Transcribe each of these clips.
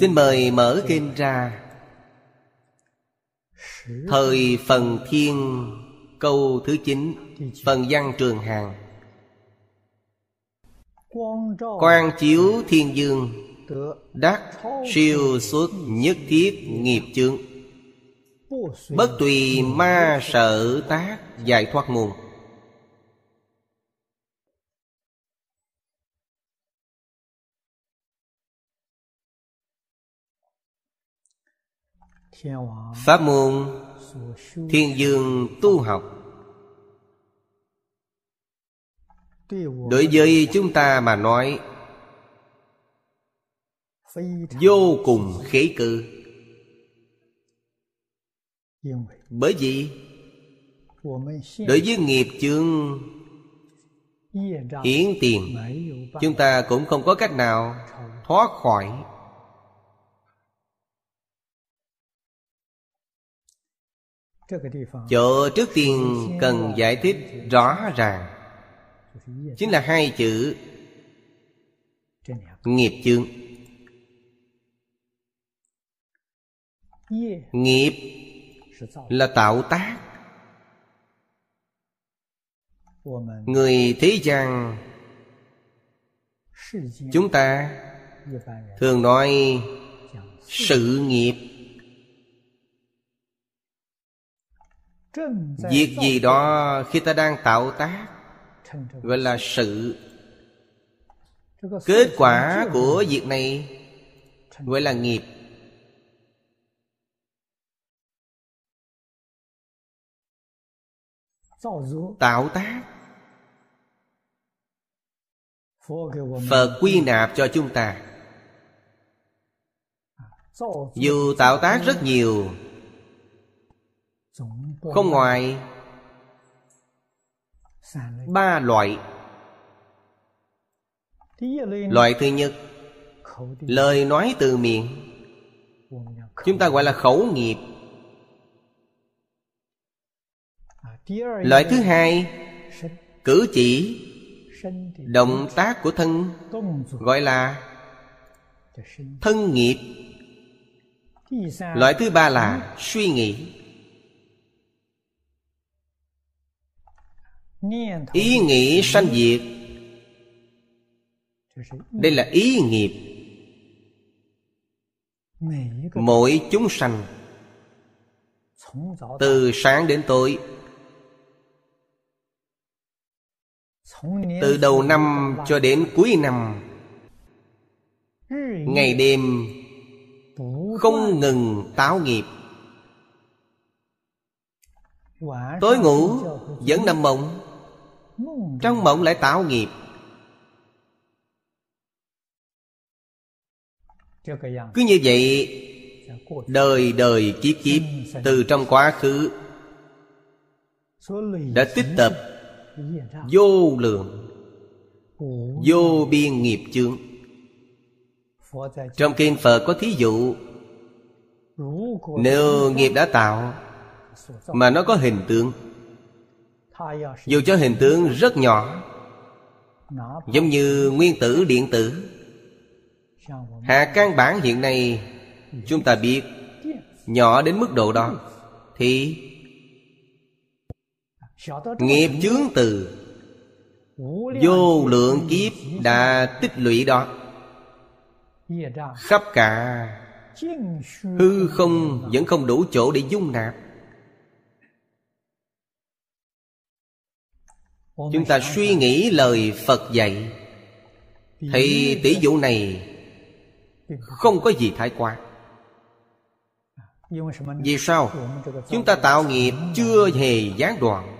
Xin mời mở kinh ra. Thời phần thiên, câu thứ 9 Phần văn trường hàng. Quang Quan chiếu thiên dương, Đắc siêu xuất nhất thiết nghiệp chướng. Bất tùy ma sở tác giải thoát môn. Pháp môn Thiên dương tu học. Đối với chúng ta mà nói Vô cùng khế cự Bởi vì Đối với nghiệp chương Hiển tiền Chúng ta cũng không có cách nào Thoát khỏi. chỗ trước tiên cần giải thích rõ ràng. Chính là hai chữ nghiệp chương nghiệp. Là tạo tác. Người thế gian chúng ta thường nói sự nghiệp. việc gì đó khi ta đang tạo tác gọi là sự kết quả của việc này gọi là nghiệp. Tạo tác. Phật quy nạp cho chúng ta. Dù tạo tác rất nhiều không ngoài ba loại. Loại thứ nhất lời nói từ miệng. Chúng ta gọi là khẩu nghiệp. Loại thứ hai cử chỉ. động tác của thân gọi là thân nghiệp. Loại thứ ba là suy nghĩ. ý nghĩ sanh diệt. Đây là ý nghiệp. Mỗi chúng sanh, từ sáng đến tối. Từ đầu năm cho đến cuối năm. Ngày đêm, không ngừng táo nghiệp. Tối ngủ vẫn nằm mộng trong mộng lại tạo nghiệp. Cứ như vậy, đời đời kiếp kiếp từ trong quá khứ đã tích tập vô lượng, vô biên nghiệp chướng. Trong kinh phật có thí dụ, nếu nghiệp đã tạo mà nó có hình tượng dù cho hình tướng rất nhỏ, giống như nguyên tử, điện tử, hạ căn bản hiện nay, chúng ta biết nhỏ đến mức độ đó thì nghiệp chướng từ vô lượng kiếp đã tích lũy đó. Khắp cả hư không vẫn không đủ chỗ để dung nạp. chúng ta suy nghĩ lời phật dạy. Thì tỷ dụ này không có gì thái quá. Vì sao? chúng ta tạo nghiệp chưa hề gián đoạn.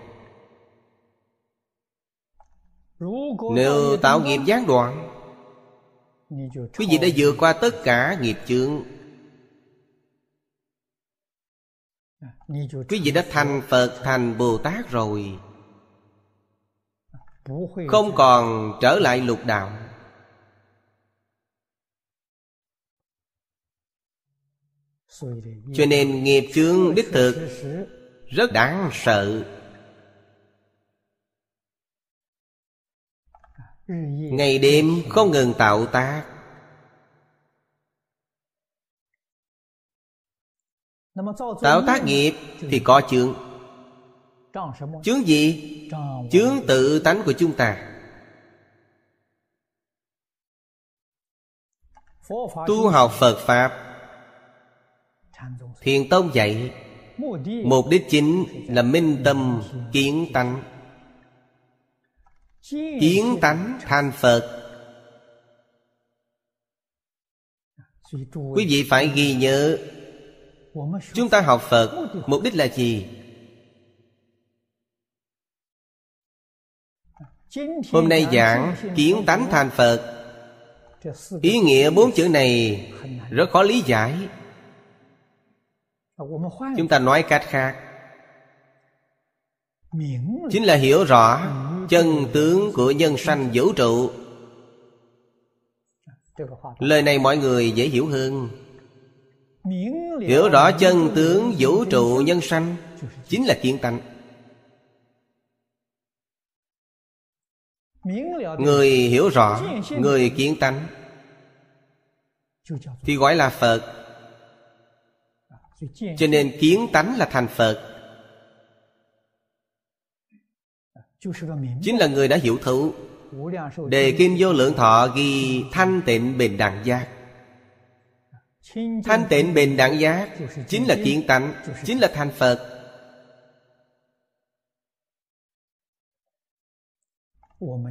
Nếu tạo nghiệp gián đoạn quý vị đã vượt qua tất cả nghiệp chướng. Quý vị đã thành phật thành bồ tát rồi. Không 再 còn trở lại lục đạo. Cho nên nghiệp chướng đích thực rất đáng sợ. Ngày đêm không ngừng tạo tác. Tạo tác nghiệp thì có chướng chướng gì? Chướng tự tánh của chúng ta. Tu học phật pháp. Thiền tông dạy mục đích chính là minh tâm kiến tánh. Kiến tánh thành phật. Quý vị phải ghi nhớ chúng ta học phật. mục đích là gì hôm nay giảng kiến tánh thành phật. Ý nghĩa bốn chữ này rất khó lý giải. Chúng ta nói cách khác. Chính là hiểu rõ chân tướng của nhân sanh vũ trụ. Lời này mọi người dễ hiểu hơn. Hiểu rõ chân tướng vũ trụ nhân sanh chính là kiến tánh người hiểu rõ người kiến tánh. Thì gọi là phật. Cho nên kiến tánh là thành phật. Chính là người đã hiểu thấu. Đề kinh vô lượng thọ ghi thanh tịnh bình đẳng giác. Thanh tịnh bình đẳng giác chính là kiến tánh chính là thành phật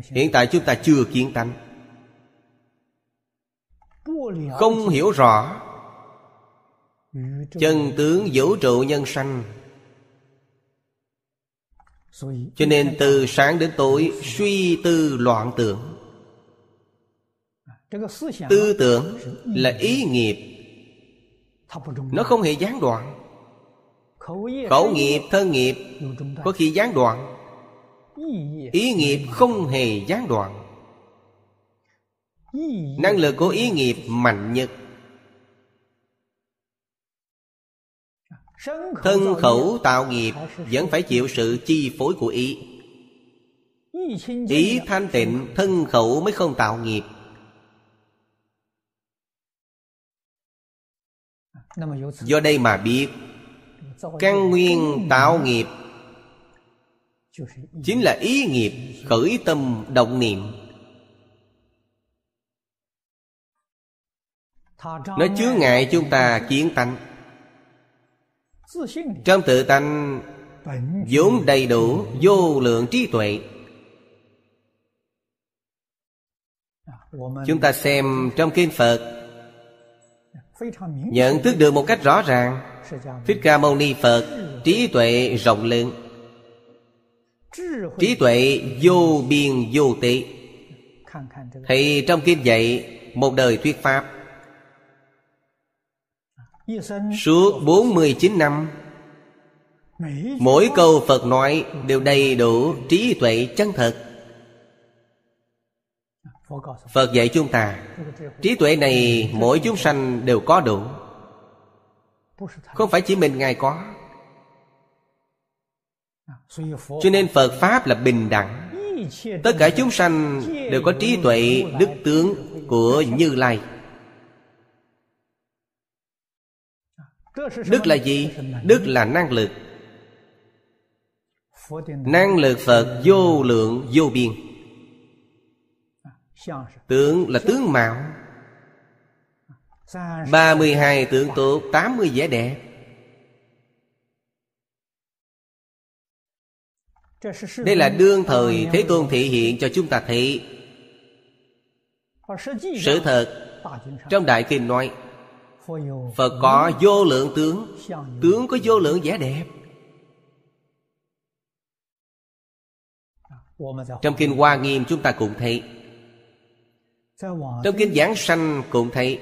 hiện tại chúng ta chưa kiến tánh. Không hiểu rõ. Chân tướng vũ trụ nhân sanh. Cho nên từ sáng đến tối suy tư loạn tưởng. Tư tưởng là ý nghiệp. Nó không hề gián đoạn. Khẩu nghiệp thân nghiệp có khi gián đoạn ý nghiệp không hề gián đoạn. Năng lực của ý nghiệp mạnh nhất. Thân khẩu tạo nghiệp vẫn phải chịu sự chi phối của ý. Ý thanh tịnh thân khẩu mới không tạo nghiệp. Do đây mà biết căn nguyên tạo nghiệp chính là ý nghiệp khởi tâm động niệm. Nó chứa ngại chúng ta kiến tánh. Trong tự tánh vốn đầy đủ vô lượng trí tuệ, chúng ta xem trong kinh phật, nhận thức được một cách rõ ràng. Thích ca mâu ni phật trí tuệ rộng lượng trí tuệ vô biên vô tỷ thì trong kinh dạy một đời thuyết pháp。Suốt 49 năm Mỗi câu Phật nói đều đầy đủ trí tuệ chân thật。Phật dạy chúng ta Trí tuệ này mỗi chúng sanh đều có đủ。Không phải chỉ mình Ngài có cho nên Phật Pháp là bình đẳng. Tất cả chúng sanh đều có trí tuệ đức tướng của Như Lai. Đức là gì? Đức là năng lực. Năng lực phật vô lượng, vô biên. Tướng là tướng mạo. 32 tướng tốt 80 vẻ đẹp. Đây là đương thời Thế Tôn thể hiện cho chúng ta thấy. Sự thật Trong Đại Kinh nói Phật có vô lượng tướng Tướng có vô lượng vẻ đẹp. Trong Kinh Hoa Nghiêm chúng ta cũng thấy. Trong Kinh Giảng Sanh cũng thấy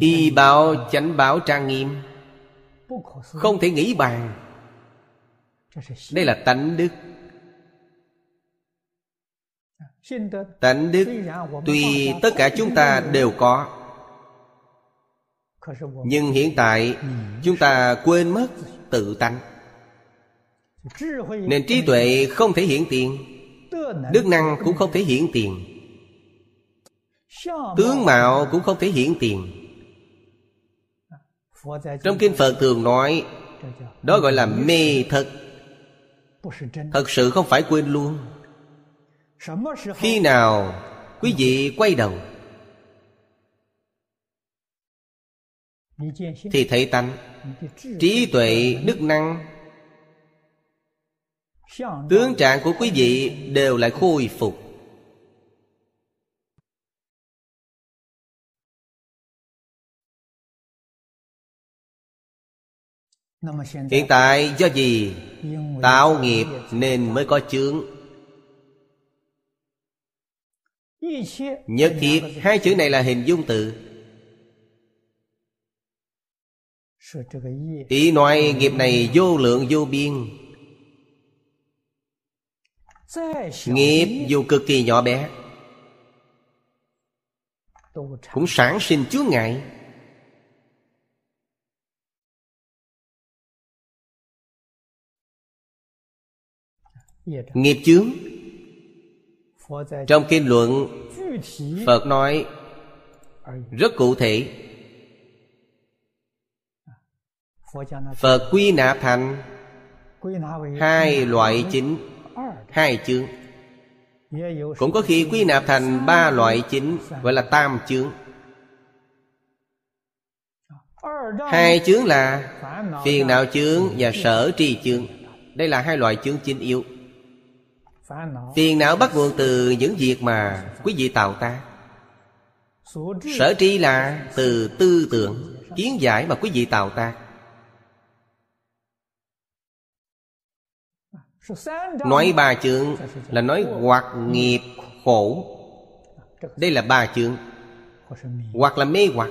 Y báo chánh báo trang nghiêm Không thể nghĩ bàn. Đây là tánh đức. Tánh đức Tuy tất cả chúng ta đều có Nhưng hiện tại Chúng ta quên mất tự tánh. Nên trí tuệ không thể hiện tiền Đức năng cũng không thể hiện tiền Tướng mạo cũng không thể hiện tiền. Trong Kinh Phật thường nói Đó gọi là mê thật. Thật sự không phải quên luôn. Khi nào quý vị quay đầu Thì thấy tánh Trí tuệ, đức năng. Tướng trạng của quý vị đều lại khôi phục Hiện tại do gì Tạo nghiệp nên mới có chướng? Nhất thiết hai chữ này là hình dung từ. Ý. Nói nghiệp này vô lượng vô biên. Nghiệp dù cực kỳ nhỏ bé Cũng sản sinh chướng ngại Nghiệp chướng. Trong kinh luận Phật nói Rất cụ thể. Phật quy nạp thành Hai loại chính Hai chướng Cũng có khi quy nạp thành ba loại chính Gọi là tam chướng Hai chướng là Phiền não chướng và sở tri chướng Đây là hai loại chướng chính yếu Phiền não bắt nguồn từ những việc mà quý vị tạo ta. Sở tri là từ tư tưởng Kiến giải mà quý vị tạo ta. Nói ba chướng là nói hoặc nghiệp khổ. Đây là ba chướng. Hoặc là mê hoặc.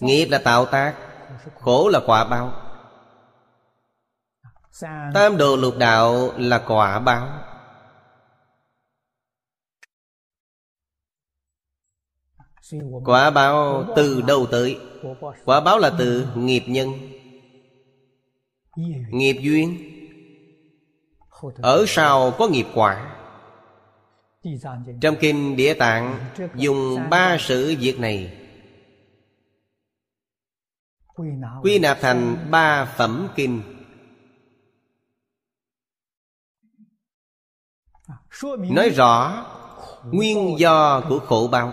Nghiệp là tạo tác. Khổ là quả báo Tam đồ lục đạo là quả báo. Quả báo từ đâu tới? Quả báo là từ nghiệp nhân. Nghiệp duyên. Ở sau có nghiệp quả. Trong kinh Địa Tạng Dùng ba sự việc này. Quy nạp thành ba phẩm kinh. Nói rõ Nguyên do của khổ báo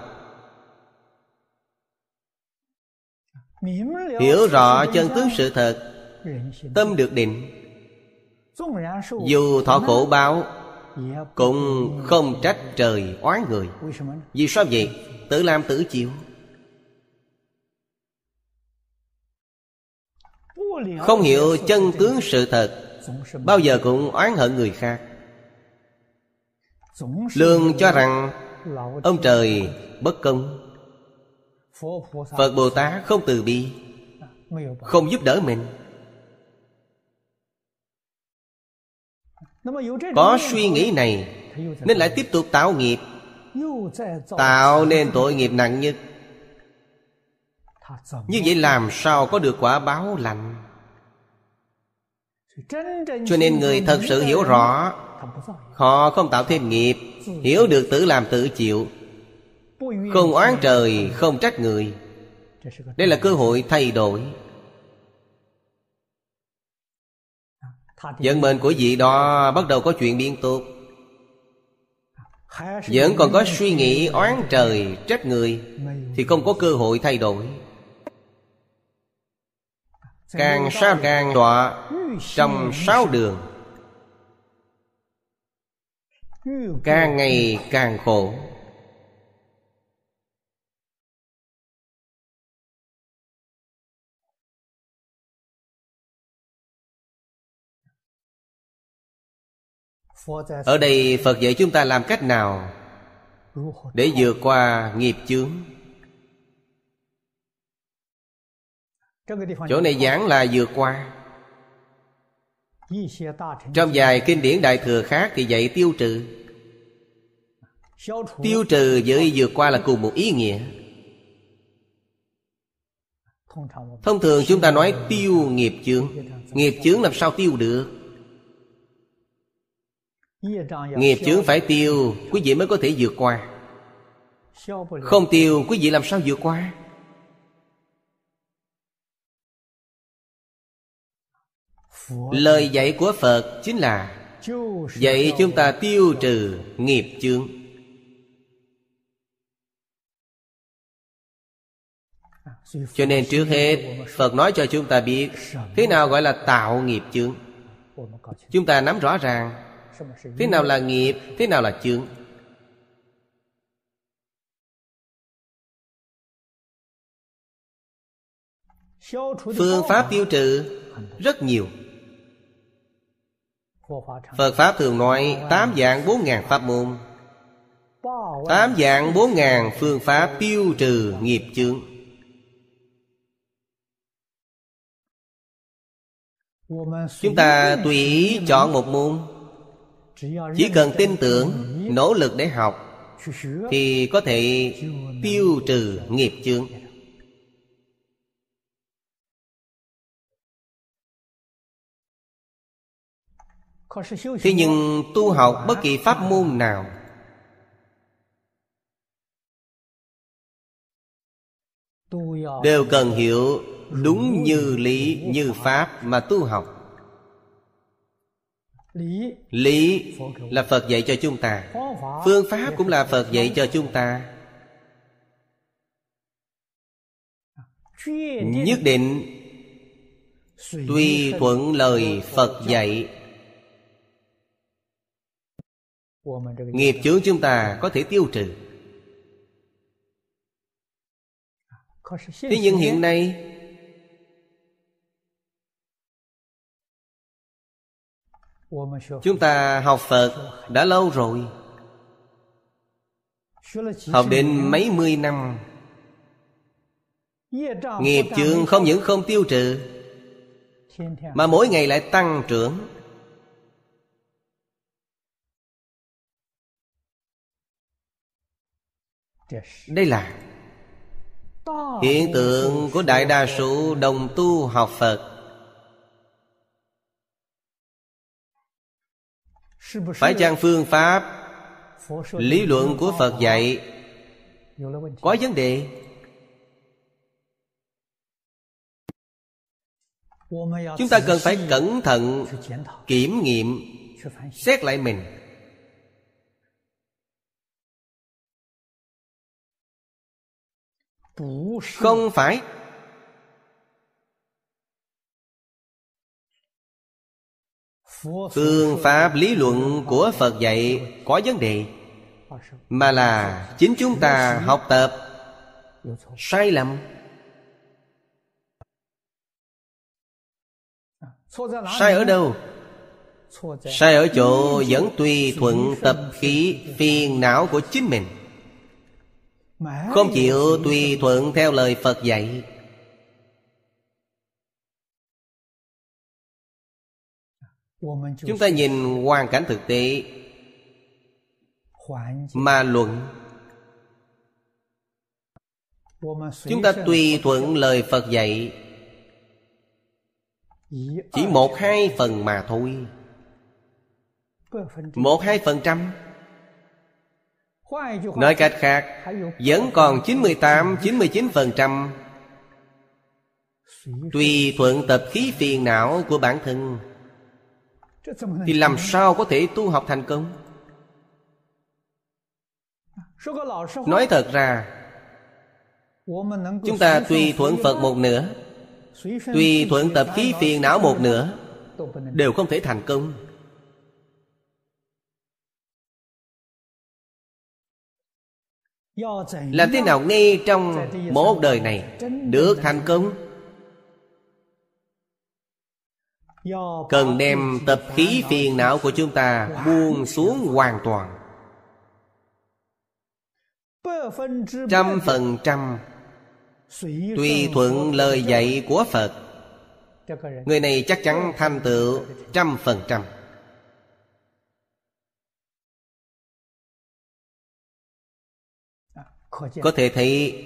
Hiểu rõ chân tướng sự thật Tâm được định. Dù thọ khổ báo Cũng không trách trời oán người. Vì sao vậy? Tự làm tự chịu. Không hiểu chân tướng sự thật Bao giờ cũng oán hận người khác Lương cho rằng Ông trời bất công. Phật Bồ Tát không từ bi, Không giúp đỡ mình. Có suy nghĩ này Nên lại tiếp tục tạo nghiệp. Tạo nên tội nghiệp nặng nhất. Như vậy làm sao có được quả báo lành? Cho nên người thật sự hiểu rõ Họ không tạo thêm nghiệp, Hiểu được tự làm tự chịu. Không oán trời, Không trách người. Đây là cơ hội thay đổi. Vận mệnh của vị đó Bắt đầu có chuyện biến tốt Vẫn còn có suy nghĩ, oán trời, Trách người, Thì không có cơ hội thay đổi. Càng sao càng đọa, Trong sáu đường càng ngày càng khổ. Ở đây phật dạy chúng ta làm cách nào để vượt qua nghiệp chướng? Chỗ này giảng là vượt qua trong vài kinh điển đại thừa khác thì dạy tiêu trừ. Tiêu trừ với vượt qua là cùng một ý nghĩa. Thông thường chúng ta nói tiêu nghiệp chướng. Nghiệp chướng làm sao tiêu được? Nghiệp chướng phải tiêu Quý vị mới có thể vượt qua. Không tiêu quý vị làm sao vượt qua Lời dạy của Phật chính là Dạy chúng ta tiêu trừ nghiệp chướng. Cho nên trước hết Phật nói cho chúng ta biết Thế nào gọi là tạo nghiệp chướng. Chúng ta nắm rõ ràng Thế nào là nghiệp Thế nào là chướng. Phương pháp tiêu trừ Rất nhiều Phật Pháp thường nói Tám dạng bốn ngàn pháp môn. Tám dạng bốn ngàn phương pháp tiêu trừ nghiệp chướng. Chúng ta tùy ý chọn một môn. Chỉ cần tin tưởng, Nỗ lực để học, Thì có thể tiêu trừ nghiệp chướng. Thế nhưng tu học bất kỳ pháp môn nào Đều cần hiểu đúng như lý như pháp mà tu học. Lý là phật dạy cho chúng ta. Phương pháp cũng là phật dạy cho chúng ta. Nhất định tùy thuận lời phật dạy nghiệp chướng chúng ta có thể tiêu trừ. Thế nhưng hiện nay Chúng ta học Phật đã lâu rồi. Học đến mấy mươi năm. Nghiệp chướng không những không tiêu trừ Mà mỗi ngày lại tăng trưởng Đây là Hiện tượng của đại đa số đồng tu học Phật. Phải chăng phương pháp lý luận của phật dạy có vấn đề? Chúng ta cần phải cẩn thận kiểm nghiệm xét lại mình không phải. Phương pháp lý luận của phật dạy có vấn đề, mà là chính chúng ta học tập sai lầm. Sai ở đâu? Sai ở chỗ vẫn tùy thuận tập khí phiền não của chính mình không chịu tùy thuận theo lời phật dạy. Chúng ta nhìn hoàn cảnh thực tế mà luận. Chúng ta tùy thuận lời phật dạy. Chỉ một hai phần mà thôi. Một hai phần trăm Nói cách khác Vẫn còn 98, 99% Tùy thuận tập khí phiền não của bản thân thì làm sao có thể tu học thành công? Nói thật ra chúng ta tùy thuận phật một nửa tùy thuận tập khí phiền não một nửa đều không thể thành công làm thế nào ngay trong một đời này được thành công? Cần đem tập khí phiền não của chúng ta buông xuống hoàn toàn. Trăm phần trăm tùy thuận lời dạy của phật. Người này chắc chắn thành tựu trăm phần trăm. Có thể thấy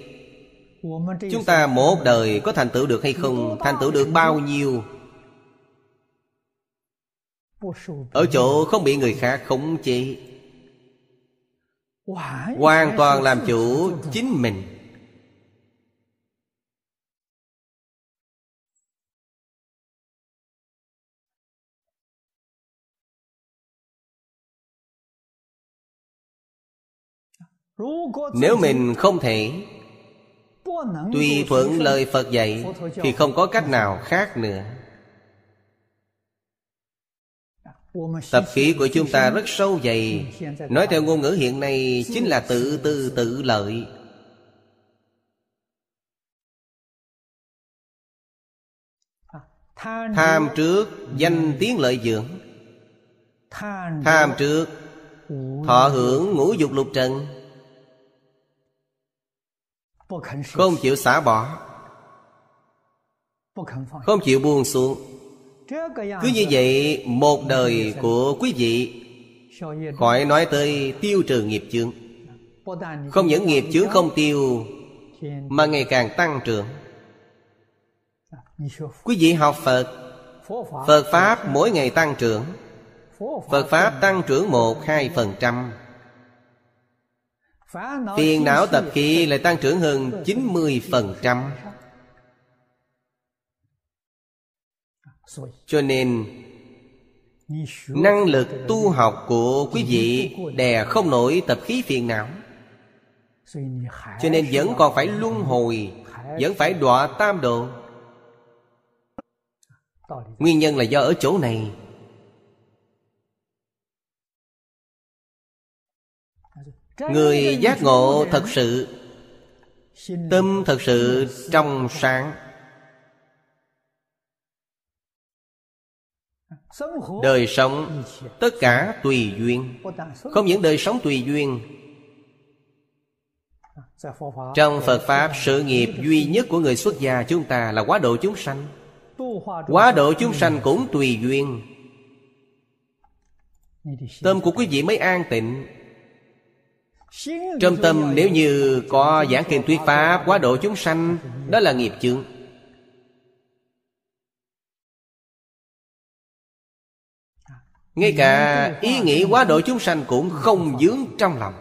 Chúng ta một đời có thành tựu được hay không Thành tựu được bao nhiêu? Ở chỗ không bị người khác khống chế. Hoàn toàn làm chủ chính mình Nếu mình không thể Tùy thuận lời Phật dạy Thì không có cách nào khác nữa. Tập khí của chúng ta rất sâu dày. Nói theo ngôn ngữ hiện nay Chính là tự tư tự lợi. Tham trước danh tiếng lợi dưỡng. Tham trước Thọ hưởng ngũ dục lục trần Không chịu xả bỏ. Không chịu buông xuống. Cứ như vậy Một đời của quý vị Khỏi nói tới tiêu trừ nghiệp chướng. Không những nghiệp chướng không tiêu Mà ngày càng tăng trưởng. Quý vị học Phật. Phật Pháp mỗi ngày tăng trưởng. Phật Pháp tăng trưởng một hai phần trăm Phiền não tập khí lại tăng trưởng hơn 90% Cho nên Năng lực tu học của quý vị Đè không nổi tập khí phiền não. Cho nên vẫn còn phải luân hồi Vẫn phải đọa tam độ. Nguyên nhân là do ở chỗ này Người giác ngộ thật sự, Tâm thật sự trong sáng. Đời sống Tất cả tùy duyên. Không những đời sống tùy duyên, Trong Phật Pháp, Sự nghiệp duy nhất của người xuất gia chúng ta Là quá độ chúng sanh. Quá độ chúng sanh cũng tùy duyên. Tâm của quý vị mới an tịnh trong tâm nếu như có giảng kinh thuyết pháp, quá độ chúng sanh, Đó là nghiệp chướng. Ngay cả ý nghĩ quá độ chúng sanh cũng không dướng trong lòng.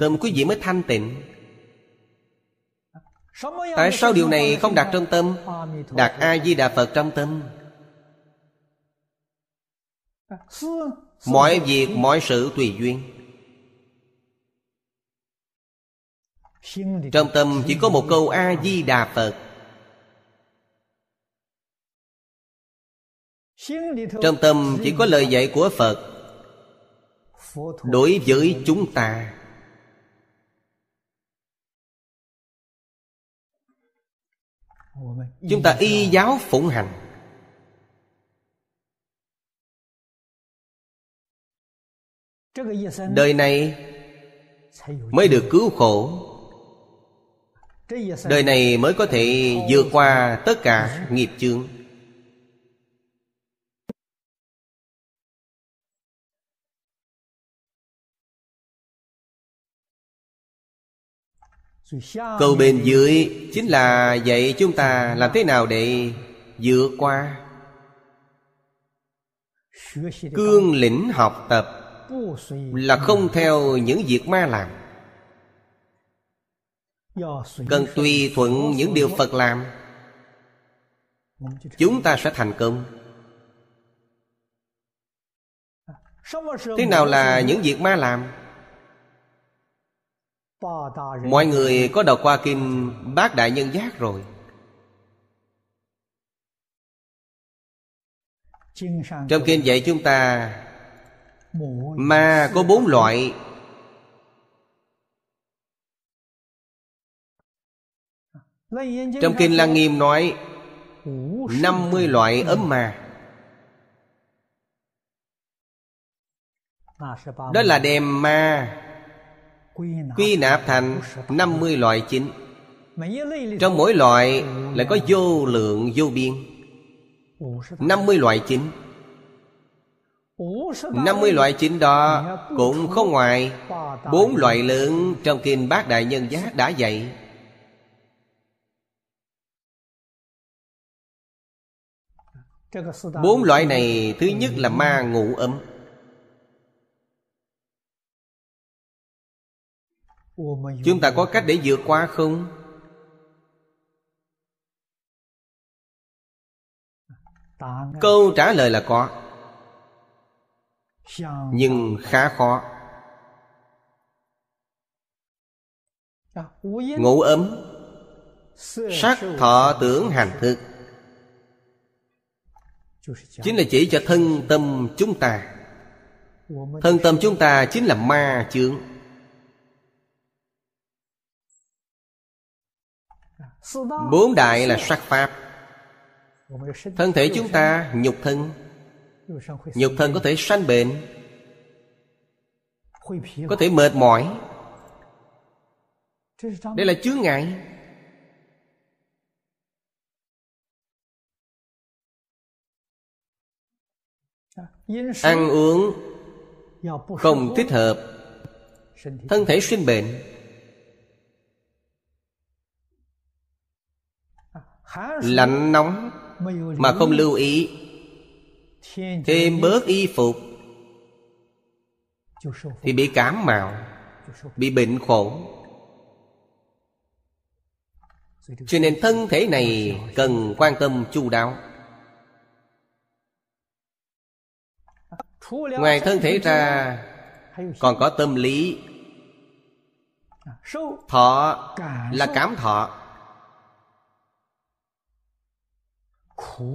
Tâm quý vị mới thanh tịnh. Tại sao điều này không đặt trong tâm? Đặt A-di-đà Phật trong tâm. Mọi việc mọi sự tùy duyên. Trong tâm chỉ có một câu A-di-đà Phật. Trong tâm chỉ có lời dạy của Phật. Đối với chúng ta. Chúng ta y giáo phụng hành đời này mới được cứu khổ. Đời này mới có thể vượt qua tất cả nghiệp chướng. Câu bên dưới chính là dạy chúng ta làm thế nào để vượt qua. Cương lĩnh học tập là không theo những việc ma làm. Cần tùy thuận những điều phật làm, chúng ta sẽ thành công. Thế nào là những việc ma làm? Mọi người có đọc qua kinh bát đại nhân giác rồi. Trong kinh dạy chúng ta Ma có bốn loại. Trong Kinh Lăng Nghiêm nói 50 loại ấm ma Đó là đem ma Quy nạp. thành 50 loại chính. Trong mỗi loại lại có vô lượng vô biên. 50 loại chính 50 loại chính đó cũng không ngoài. Bốn loại lớn trong Kinh Bát Đại Nhân Giác đã dạy. Bốn loại này, thứ nhất là ma ngụ ấm Chúng ta có cách để vượt qua không? Câu trả lời là có. Nhưng khá khó. Ngủ ấm. Sắc thọ tưởng hành thức Chính là chỉ cho thân tâm chúng ta. Thân tâm chúng ta chính là ma chướng. Bốn đại là sắc pháp. Thân thể chúng ta nhục thân. Nhục thân có thể sanh bệnh, Có thể mệt mỏi. Đây là chướng ngại. Ăn uống Không thích hợp, Thân thể sinh bệnh. Lạnh nóng Mà không lưu ý. Thêm bớt y phục. Thì bị cảm mạo Bị bệnh khổ. Cho nên thân thể này Cần quan tâm chu đáo. Ngoài thân thể ra Còn có tâm lý. Thọ là cảm thọ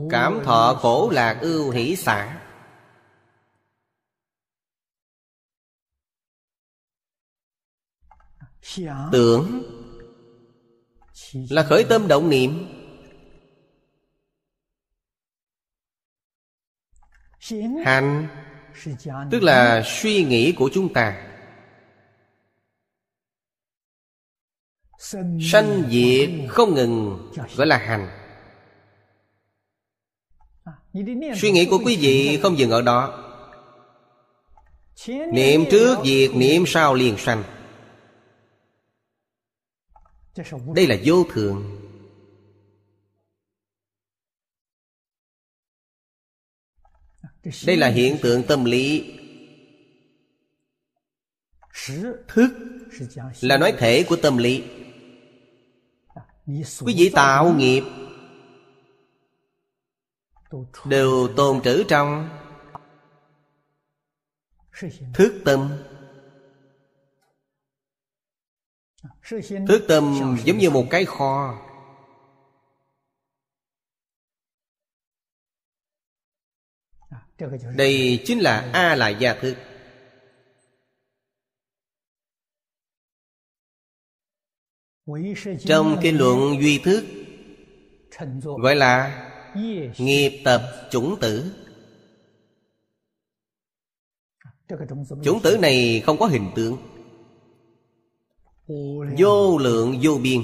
Cảm thọ khổ lạc ưu hỷ xả Tưởng. Là khởi tâm động niệm. Hành. Tức là suy nghĩ của chúng ta. Sanh diệt không ngừng, Gọi là hành. Suy nghĩ của quý vị không dừng ở đó. Niệm trước việc, niệm sau liền sanh. Đây là vô thường. Đây là hiện tượng tâm lý. Thức là nói thể của tâm lý. Quý vị tạo nghiệp đều tồn trữ trong thức tâm. Thức tâm giống như một cái kho. Đây chính là a la gia thức trong kinh luận duy thức, gọi là Nghiệp tập chủng tử. Chủng tử này không có hình tượng. Vô lượng vô biên.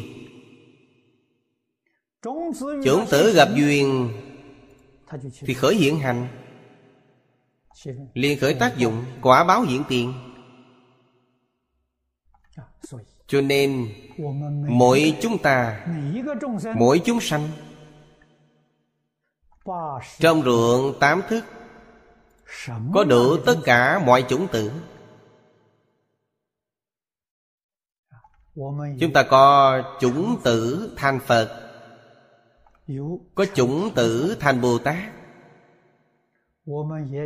Chủng tử gặp duyên Thì khởi hiện hành. Liền khởi tác dụng Quả báo hiện tiền. Cho nên Mỗi chúng ta, Mỗi chúng sanh trong ruộng tám thức Có đủ tất cả mọi chủng tử. Chúng ta có chủng tử thành Phật, Có chủng tử thành Bồ Tát.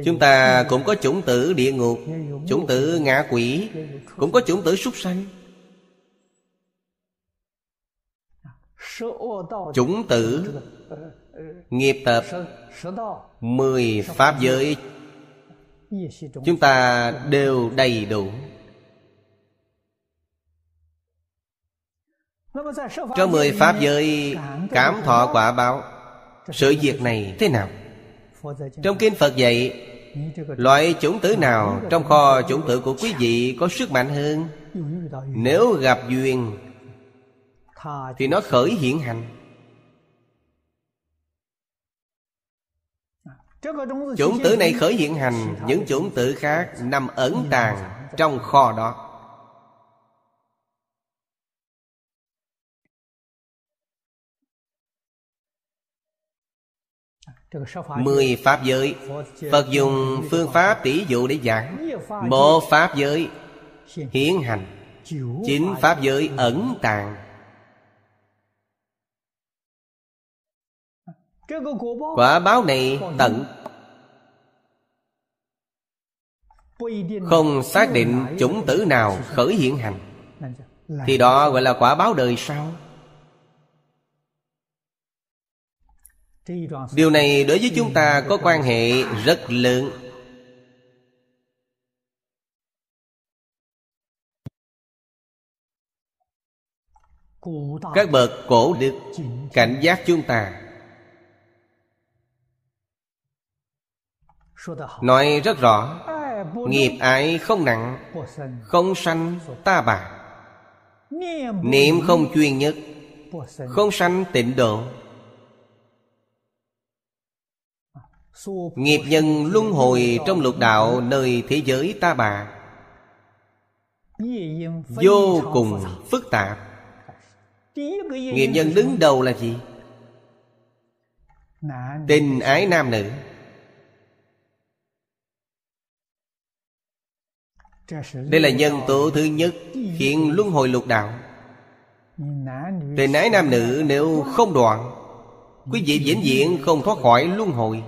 Chúng ta cũng có chủng tử địa ngục, Chủng tử ngạ quỷ, Cũng có chủng tử súc sanh. Chủng tử Nghiệp tập Mười Pháp giới. Chúng ta đều đầy đủ. Trong mười Pháp giới, Cảm thọ quả báo, Sự việc này thế nào? Trong Kinh Phật dạy, Loại chủng tử nào Trong kho chủng tử của quý vị Có sức mạnh hơn? Nếu gặp duyên, Thì nó khởi hiện hành. Chủng tử này khởi hiện hành Những chủng tử khác nằm ẩn tàng Trong kho đó. Mười Pháp giới. Phật dùng phương pháp tỷ dụ để giảng. Một Pháp giới Hiển hành. Chính Pháp giới ẩn tàng Quả báo này tận. Không xác định chủng tử nào khởi hiện hành. Thì đó gọi là quả báo đời sau. Điều này đối với chúng ta có quan hệ rất lớn. Các bậc cổ đức Cảnh giác chúng ta Nói rất rõ Nghiệp ái không nặng Không sanh ta bà. Niệm không chuyên nhất Không sanh tịnh độ. Nghiệp nhân luân hồi trong lục đạo Nơi thế giới ta bà. Vô cùng phức tạp. Nghiệp nhân đứng đầu là gì? Tình ái nam nữ Đây là nhân tố thứ nhất Khiến luân hồi lục đạo. Về nái nam nữ nếu không đoạn, Quý vị vĩnh viễn không thoát khỏi luân hồi.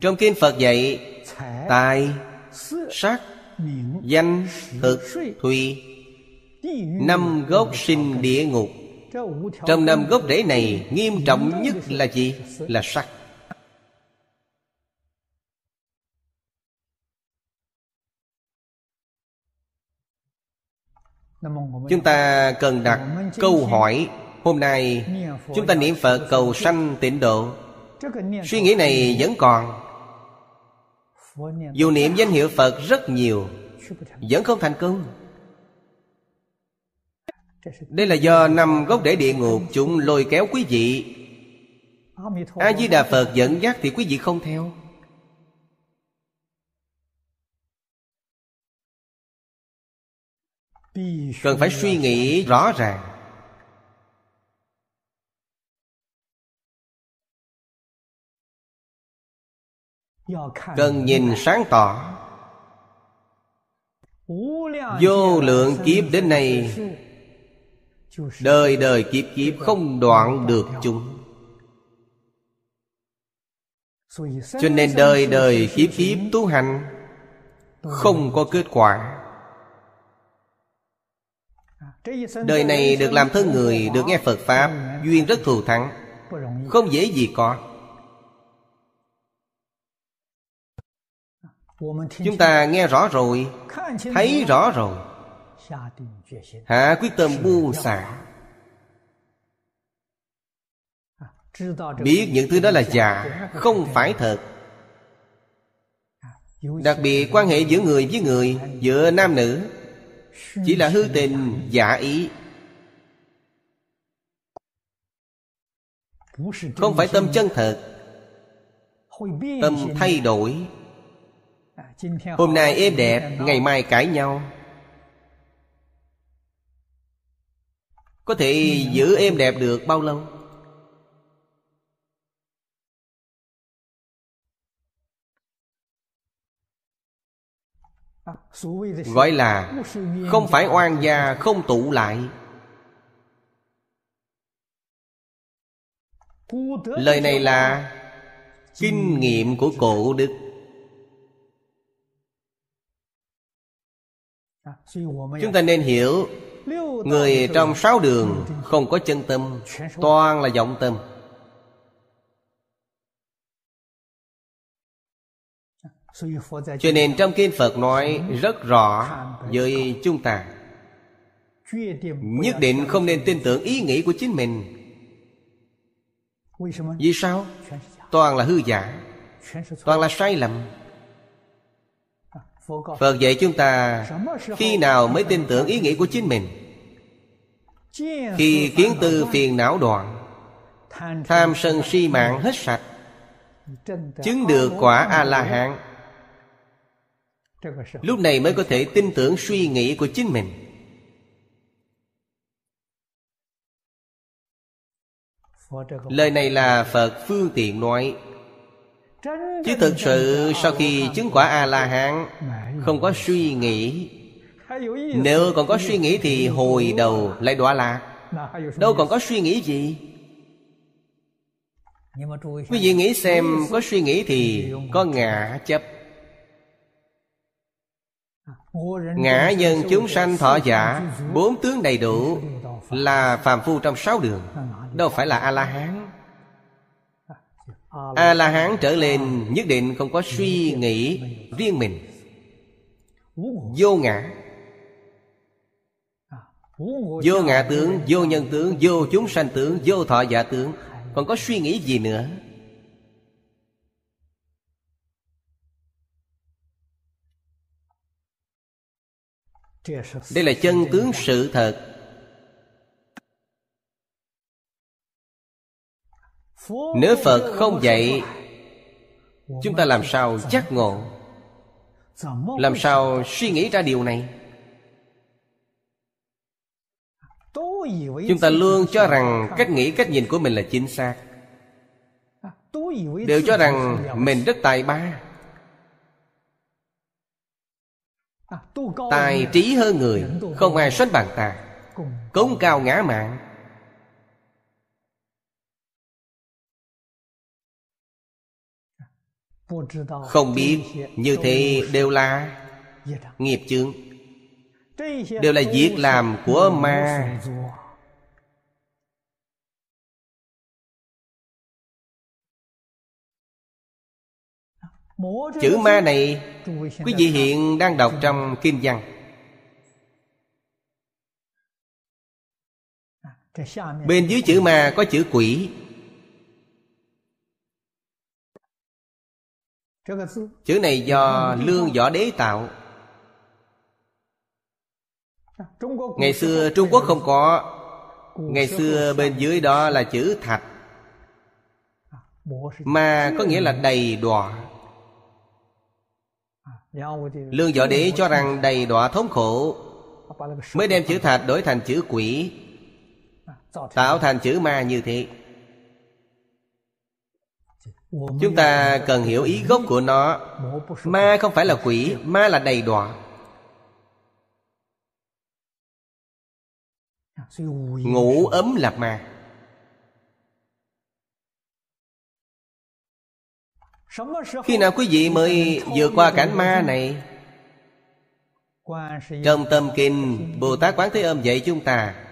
Trong kinh Phật dạy, Tài, Sắc, Danh, Thực, Thùy, Năm gốc sinh địa ngục trong năm gốc rễ này, Nghiêm trọng nhất là gì? Là sắc Chúng ta cần đặt câu hỏi Hôm nay. Chúng ta niệm Phật cầu sanh tịnh độ. Suy nghĩ này vẫn còn. Dù niệm danh hiệu Phật rất nhiều, Vẫn không thành công đây là do năm gốc để địa ngục Chúng lôi kéo quý vị. A-di-đà Phật dẫn dắt Thì quý vị không theo. Cần phải suy nghĩ rõ ràng. Cần nhìn sáng tỏ. Vô lượng kiếp đến nay Đời đời kiếp kiếp không đoạn được chúng. Cho nên đời đời kiếp kiếp tu hành Không có kết quả. Đời này được làm thân người Được nghe Phật Pháp Duyên rất thù thắng. Không dễ gì có. Chúng ta nghe rõ rồi Thấy rõ rồi Hạ quyết tâm buông xả Biết những thứ đó là giả Không phải thật. Đặc biệt quan hệ giữa người với người Giữa nam nữ. Chỉ là hư tình giả ý. Không phải tâm chân thật. Tâm thay đổi. Hôm nay êm đẹp Ngày mai cãi nhau Có thể giữ êm đẹp được bao lâu? Gọi là Không phải oan gia, không tụ lại. Lời này là Kinh nghiệm của cổ đức. Chúng ta nên hiểu Người trong sáu đường không có chân tâm, Toàn là vọng tâm. Cho nên trong Kinh Phật nói rất rõ với chúng ta, Nhất định không nên tin tưởng ý nghĩ của chính mình. Vì sao? Toàn là hư giả, Toàn là sai lầm. Phật dạy chúng ta Khi nào mới tin tưởng ý nghĩ của chính mình? Khi kiến tư phiền não đoạn, Tham sân si mạng hết sạch, Chứng được quả A-la-hán, Lúc này mới có thể tin tưởng suy nghĩ của chính mình. Lời này là Phật phương tiện nói Chứ thực sự sau khi chứng quả A-la-hán Không có suy nghĩ Nếu còn có suy nghĩ thì hồi đầu lại đọa lạc Đâu còn có suy nghĩ gì Quý vị nghĩ xem có suy nghĩ thì có ngã chấp Ngã nhân chúng sanh thọ giả Bốn tướng đầy đủ Là phàm phu trong sáu đường Đâu phải là A-la-hán A-la-hán trở lên Nhất định không có suy nghĩ riêng mình. Vô ngã. Vô ngã tướng, vô nhân tướng, vô chúng sanh tướng, vô thọ giả tướng. Còn có suy nghĩ gì nữa? Đây là chân tướng sự thật Nếu Phật không dạy, Chúng ta làm sao giác ngộ? Làm sao suy nghĩ ra điều này? Chúng ta luôn cho rằng cách nghĩ, cách nhìn của mình là chính xác. Đều cho rằng mình rất tài ba. Tài trí hơn người, Không ai sánh bằng ta. Cống cao ngã mạng. Không biết như thế đều là nghiệp chướng. Đều là việc làm của ma. Chữ ma này Quý vị hiện đang đọc trong Kinh văn. Bên dưới chữ ma có chữ quỷ Chữ này do Lương Võ Đế tạo. Ngày xưa Trung Quốc không có. Ngày xưa bên dưới đó là chữ thạch. Mà có nghĩa là đầy đọa. Lương Võ Đế cho rằng đầy đọa thống khổ. Mới đem chữ thạch đổi thành chữ quỷ. Tạo thành chữ ma như thế Chúng ta cần hiểu ý gốc của nó. Ma không phải là quỷ, Ma là đầy đọa. Ngủ ấm là ma. Khi nào quý vị mới vượt qua cảnh ma này? Trong tâm kinh Bồ Tát Quán Thế Âm dạy chúng ta.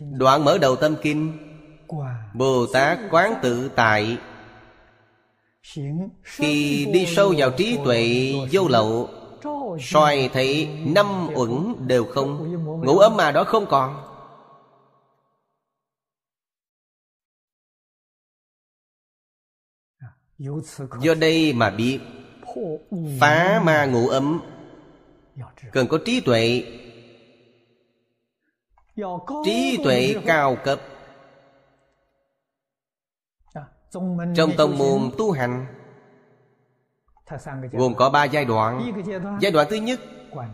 Đoạn mở đầu tâm kinh Bồ Tát Quán Tự Tại. Khi đi sâu vào trí tuệ, vô lậu, soi thấy năm uẩn đều không Ngủ ấm mà đó không còn. Do đây mà biết, Phá ma ngủ ấm, Cần có trí tuệ. Trí tuệ cao cấp trong tông môn tu hành. Gồm có ba giai đoạn. Giai đoạn thứ nhất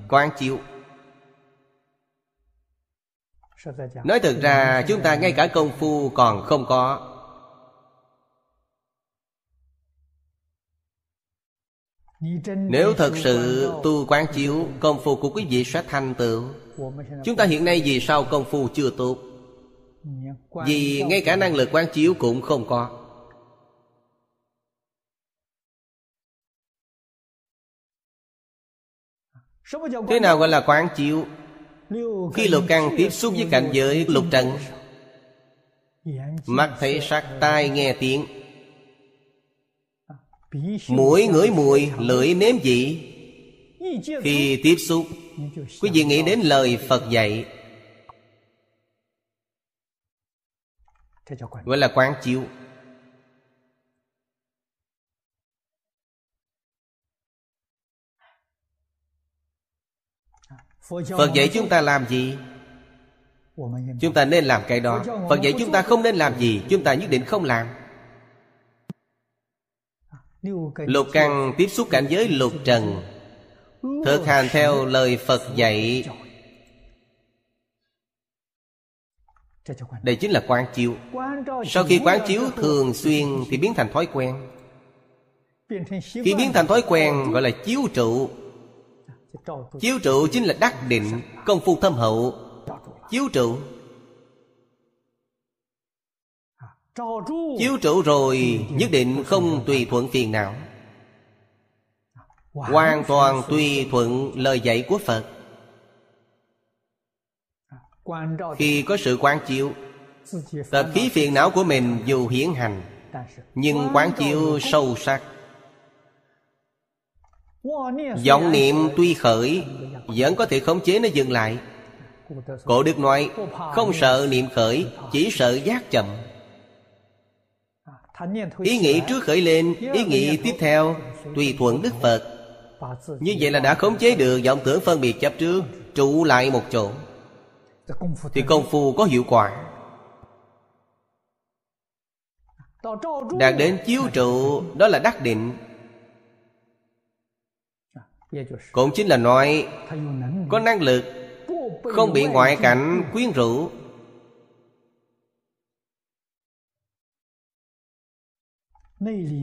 Quán. chiếu Nói thật ra chúng ta ngay cả công phu còn không có. Nếu thật sự tu quán chiếu Công phu của quý vị sẽ thành tựu. Chúng ta hiện nay vì sao công phu chưa tốt? Vì ngay cả năng lực quán chiếu cũng không có Thế nào gọi là quán chiếu? Khi lục căn tiếp xúc với cảnh giới lục trần Mắt thấy sắc tai nghe tiếng. Mũi ngửi mùi Lưỡi nếm vị. Khi tiếp xúc Quý vị nghĩ đến lời Phật dạy. Gọi là quán chiếu Phật dạy chúng ta làm gì? Chúng ta nên làm cái đó. Phật dạy chúng ta không nên làm gì Chúng ta nhất định không làm. Lục căn tiếp xúc cảnh giới lục trần Thực hành theo lời Phật dạy. Đây chính là quán chiếu. Sau khi quán chiếu thường xuyên Thì biến thành thói quen. Khi biến thành thói quen Gọi là chiếu trụ Chiếu trụ chính là đắc định Công phu thâm hậu. Chiếu trụ. Chiếu trụ rồi, Nhất định không tùy thuận phiền não. Hoàn toàn tùy thuận lời dạy của Phật. Khi có sự quán chiếu Tập khí phiền não của mình dù hiển hành, Nhưng quán chiếu sâu sắc vọng niệm tuy khởi, vẫn có thể khống chế nó dừng lại. Cổ đức nói, không sợ niệm khởi, chỉ sợ giác chậm. Ý nghĩ trước khởi lên, ý nghĩ tiếp theo, tùy thuận đức phật. Như vậy là đã khống chế được vọng tưởng phân biệt chấp trước, trụ lại một chỗ. Thì công phu có hiệu quả. Đạt đến chiếu trụ, đó là đắc định cũng chính là nói, có năng lực, không bị ngoại cảnh, quyến rũ.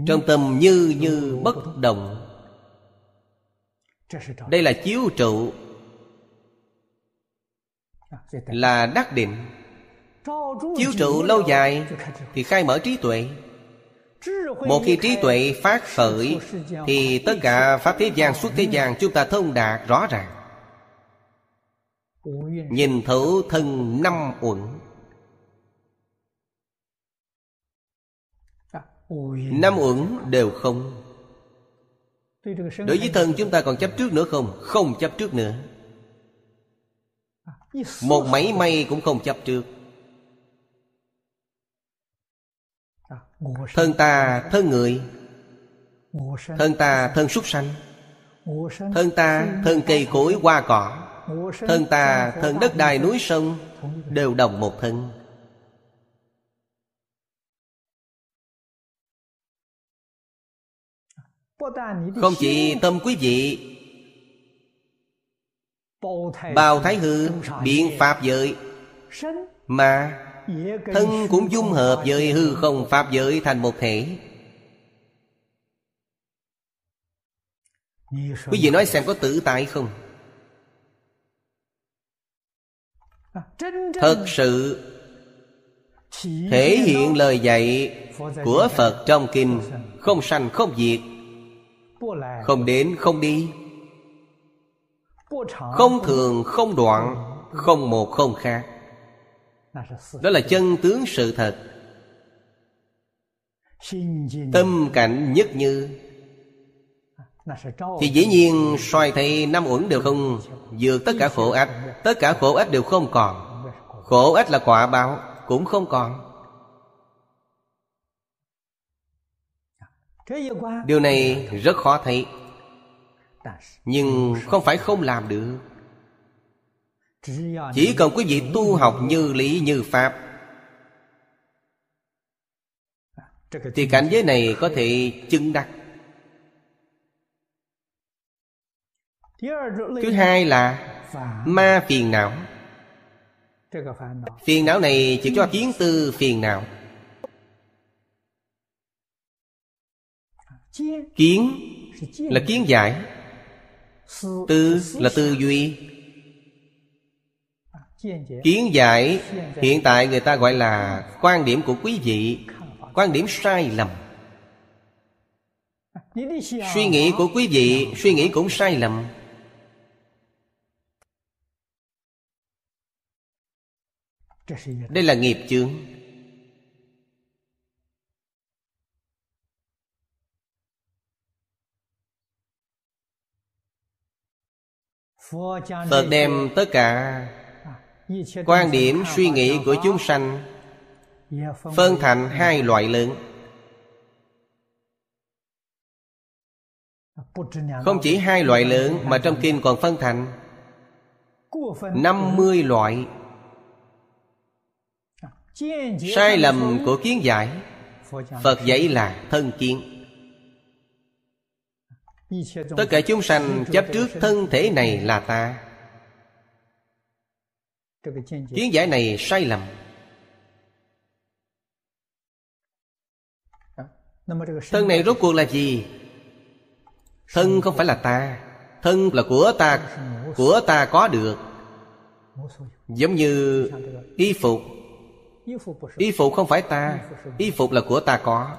Trong tâm như như bất động. Đây là chiếu trụ, là đắc định. Chiếu trụ lâu dài thì khai mở trí tuệ một khi trí tuệ phát khởi Thì tất cả Pháp thế gian suốt thế gian Chúng ta thông đạt rõ ràng. Nhìn thấu thân năm uẩn. Năm uẩn đều không. Đối với thân chúng ta còn chấp trước nữa không? Không chấp trước nữa. Một máy may cũng không chấp trước Thân ta thân người. Thân ta thân súc sanh. Thân ta thân cây cối hoa cỏ. Thân ta thân đất đai núi sông. Đều đồng một thân. Không chỉ tâm quý vị Bào thái hư Biện pháp giới Mà Thân cũng dung hợp với hư không Pháp giới thành một thể. Quý vị nói xem có tự tại không? Thật sự Thể hiện lời dạy Của Phật trong Kinh Không sanh không diệt Không đến không đi. Không thường không đoạn Không một không khác đó là chân tướng sự thật. Tâm cảnh nhất như. Thì dĩ nhiên xoay thay năm uẩn đều không vượt tất cả khổ ách tất cả khổ ách đều không còn. Khổ ách là quả báo cũng không còn. Điều này rất khó thấy. Nhưng không phải không làm được chỉ cần quý vị tu học như lý như pháp, Thì cảnh giới này có thể chứng đắc. Thứ hai là ma phiền não. Phiền não này chỉ cho kiến tư phiền não. Kiến là kiến giải. Tư là tư duy kiến giải hiện tại người ta gọi là quan điểm của quý vị quan điểm sai lầm. Suy nghĩ của quý vị suy nghĩ cũng sai lầm. Đây là nghiệp chướng. Phật đem tất cả quan điểm suy nghĩ của chúng sanh phân thành hai loại lớn. Không chỉ hai loại lớn mà trong kinh còn phân thành 50 loại. Sai lầm của kiến giải Phật dạy là thân kiến. Tất cả chúng sanh chấp trước thân thể này là ta Kiến giải này sai lầm. Thân này rốt cuộc là gì? Thân không phải là ta. Thân là của ta. Của ta có được. Giống như y phục. Y phục không phải ta. Y phục là của ta có.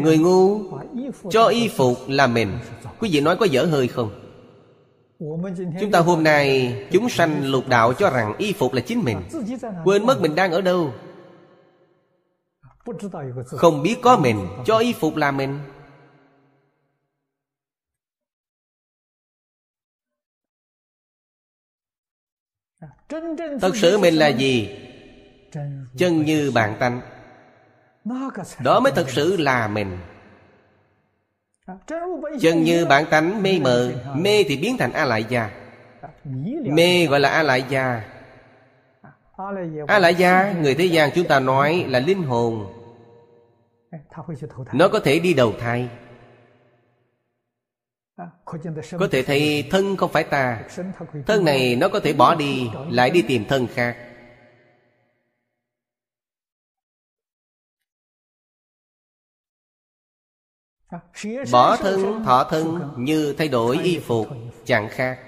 Người ngu cho y phục là mình. Quý vị nói có dở hơi không? Chúng ta hôm nay Chúng sanh lục đạo cho rằng y phục là chính mình. Quên mất mình đang ở đâu. Không biết có mình Cho y phục là mình. Thật sự mình là gì? Chân như bạn tánh Đó mới thật sự là mình Chân như bản tánh mê mờ, Mê thì biến thành A Lại Gia Mê gọi là A Lại Gia A Lại Gia Người thế gian chúng ta nói là linh hồn. Nó có thể đi đầu thai. Có thể thấy thân không phải ta. Thân này nó có thể bỏ đi, Lại đi tìm thân khác. Bỏ thân thọ thân như thay đổi y phục chẳng khác.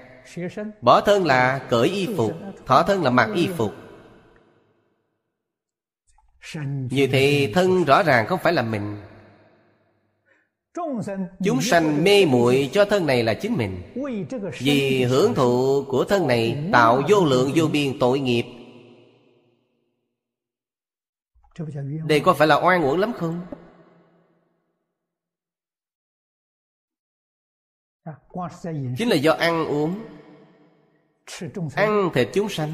Bỏ thân là cởi y phục Thọ thân là mặc y phục. Như thì thân rõ ràng không phải là mình. Chúng sanh mê muội cho thân này là chính mình. Vì hưởng thụ của thân này Tạo vô lượng vô biên tội nghiệp. Đây có phải là oan uổng lắm không? Chính là do ăn uống Ăn thịt chúng sanh.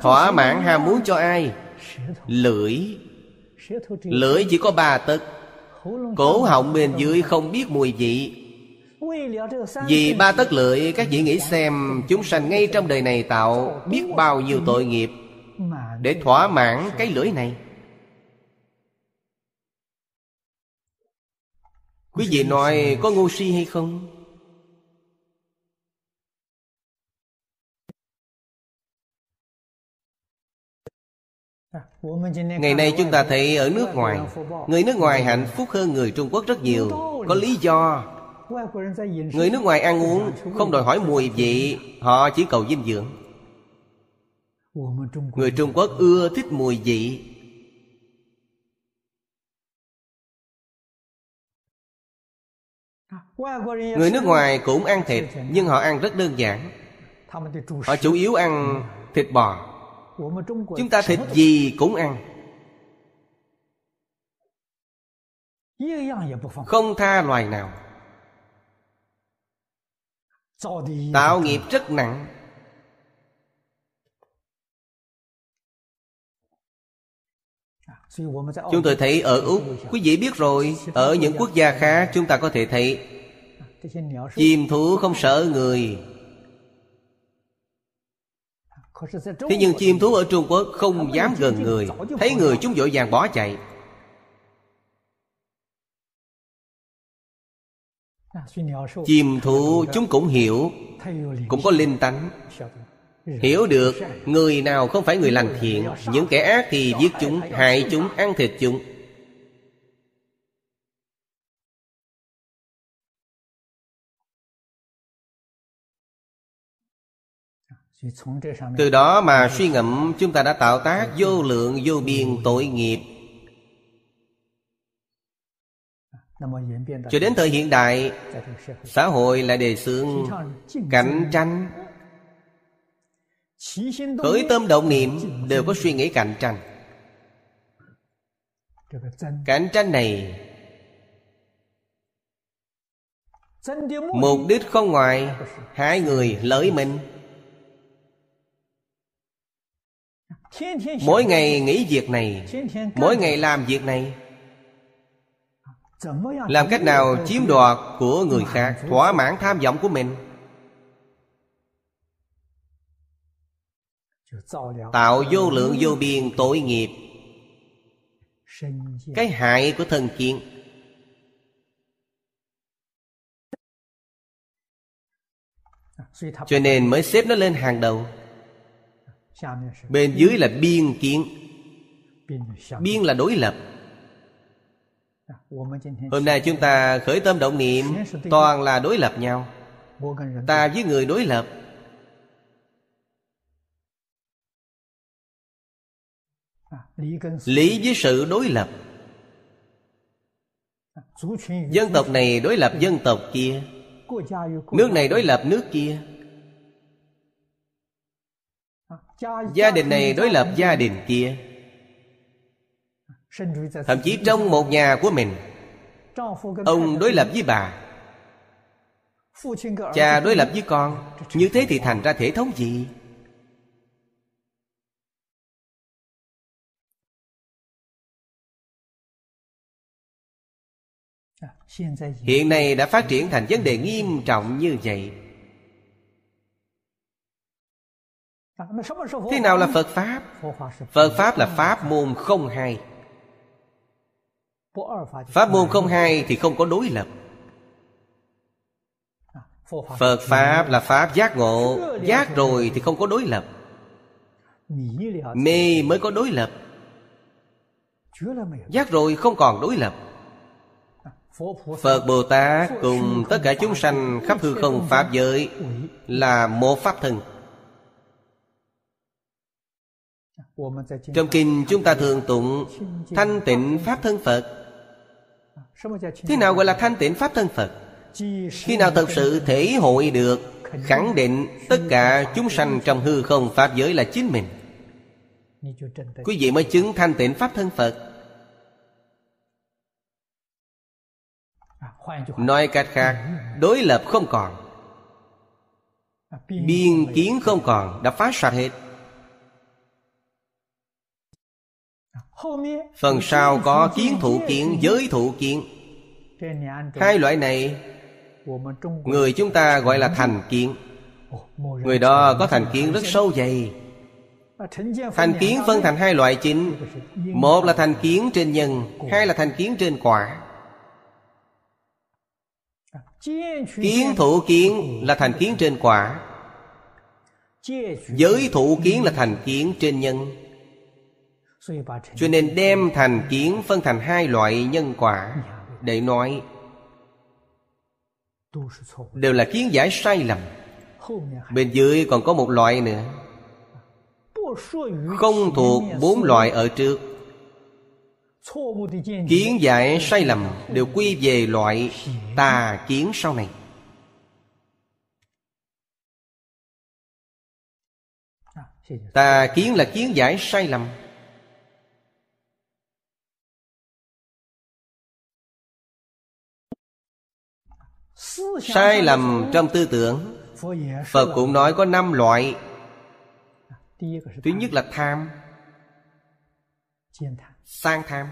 Thỏa mãn ham muốn cho ai? Lưỡi. Lưỡi chỉ có ba tấc. Cổ họng bên dưới không biết mùi vị. Vì ba tấc lưỡi Các vị nghĩ xem Chúng sanh ngay trong đời này tạo Biết bao nhiêu tội nghiệp Để thỏa mãn cái lưỡi này Quý vị nói có ngu si hay không? Ngày nay chúng ta thấy ở nước ngoài, Người nước ngoài hạnh phúc hơn người Trung Quốc rất nhiều. Có lý do. Người nước ngoài ăn uống Không đòi hỏi mùi vị, Họ chỉ cầu dinh dưỡng. Người Trung Quốc ưa thích mùi vị. Người nước ngoài cũng ăn thịt, Nhưng họ ăn rất đơn giản. Họ chủ yếu ăn thịt bò. Chúng ta thịt gì cũng ăn. Không tha loài nào. Tạo nghiệp rất nặng. Chúng tôi thấy ở Úc, Quý vị biết rồi, Ở những quốc gia khác, chúng ta có thể thấy Chim thú không sợ người. Thế nhưng chim thú ở Trung Quốc không dám gần người. Thấy người chúng vội vàng bỏ chạy. Chim thú chúng cũng hiểu Cũng có linh tánh. Hiểu được Người nào không phải người lành thiện. Những kẻ ác thì giết chúng Hại. chúng, ăn thịt chúng Từ đó mà suy ngẫm Chúng ta đã tạo tác vô lượng vô biên tội nghiệp. Cho đến thời hiện đại Xã hội lại đề xướng Cạnh tranh. Khởi tâm động niệm Đều có suy nghĩ cạnh tranh. Cạnh tranh này Mục đích không ngoài Hai người lợi mình Mỗi ngày nghĩ việc này Mỗi ngày làm việc này. Làm cách nào chiếm đoạt của người khác Thỏa mãn tham vọng của mình? Tạo vô lượng vô biên tội nghiệp. Cái hại của thần kiến. Cho nên mới xếp nó lên hàng đầu Bên dưới là biên kiến. Biên là đối lập. Hôm nay chúng ta khởi tâm động niệm Toàn là đối lập nhau. Ta với người đối lập. Lý với sự đối lập. Dân tộc này đối lập dân tộc kia. Nước này đối lập nước kia Gia đình này đối lập gia đình kia. Thậm chí trong một nhà của mình Ông đối lập với bà. Cha đối lập với con. Như thế thì thành ra thể thống gì? Hiện nay đã phát triển thành vấn đề nghiêm trọng như vậy Thế nào là Phật Pháp? Phật Pháp là Pháp môn không hai. Pháp môn không hai thì không có đối lập. Phật Pháp là Pháp giác ngộ. Giác rồi thì không có đối lập. Mê mới có đối lập. Giác rồi không còn đối lập. Phật Bồ Tát cùng tất cả chúng sanh khắp hư không Pháp giới Là một Pháp thân trong kinh chúng ta thường tụng Thanh tịnh Pháp thân Phật. Thế nào gọi là thanh tịnh Pháp thân Phật? Khi nào thật sự thể hội được, Khẳng định tất cả chúng sanh trong hư không Pháp giới là chính mình. Quý vị mới chứng thanh tịnh Pháp thân Phật. Nói cách khác, Đối lập không còn. Biên kiến không còn, Đã phá sạch hết. Phần sau có kiến thủ kiến, Giới thủ kiến. Hai loại này, Người chúng ta gọi là thành kiến. Người đó có thành kiến rất sâu dày. Thành kiến phân thành hai loại chính. Một là thành kiến trên nhân, Hai là thành kiến trên quả. Kiến thủ kiến là thành kiến trên quả. Giới thủ kiến là thành kiến trên nhân. Cho nên đem thành kiến phân thành hai loại nhân quả Để nói. Đều là kiến giải sai lầm. Bên dưới còn có một loại nữa. Không thuộc bốn loại ở trước. Kiến giải sai lầm Đều quy về loại tà kiến sau này. Tà kiến là kiến giải sai lầm Sai lầm trong tư tưởng. Phật cũng nói có năm loại. Thứ nhất là tham. Sang tham.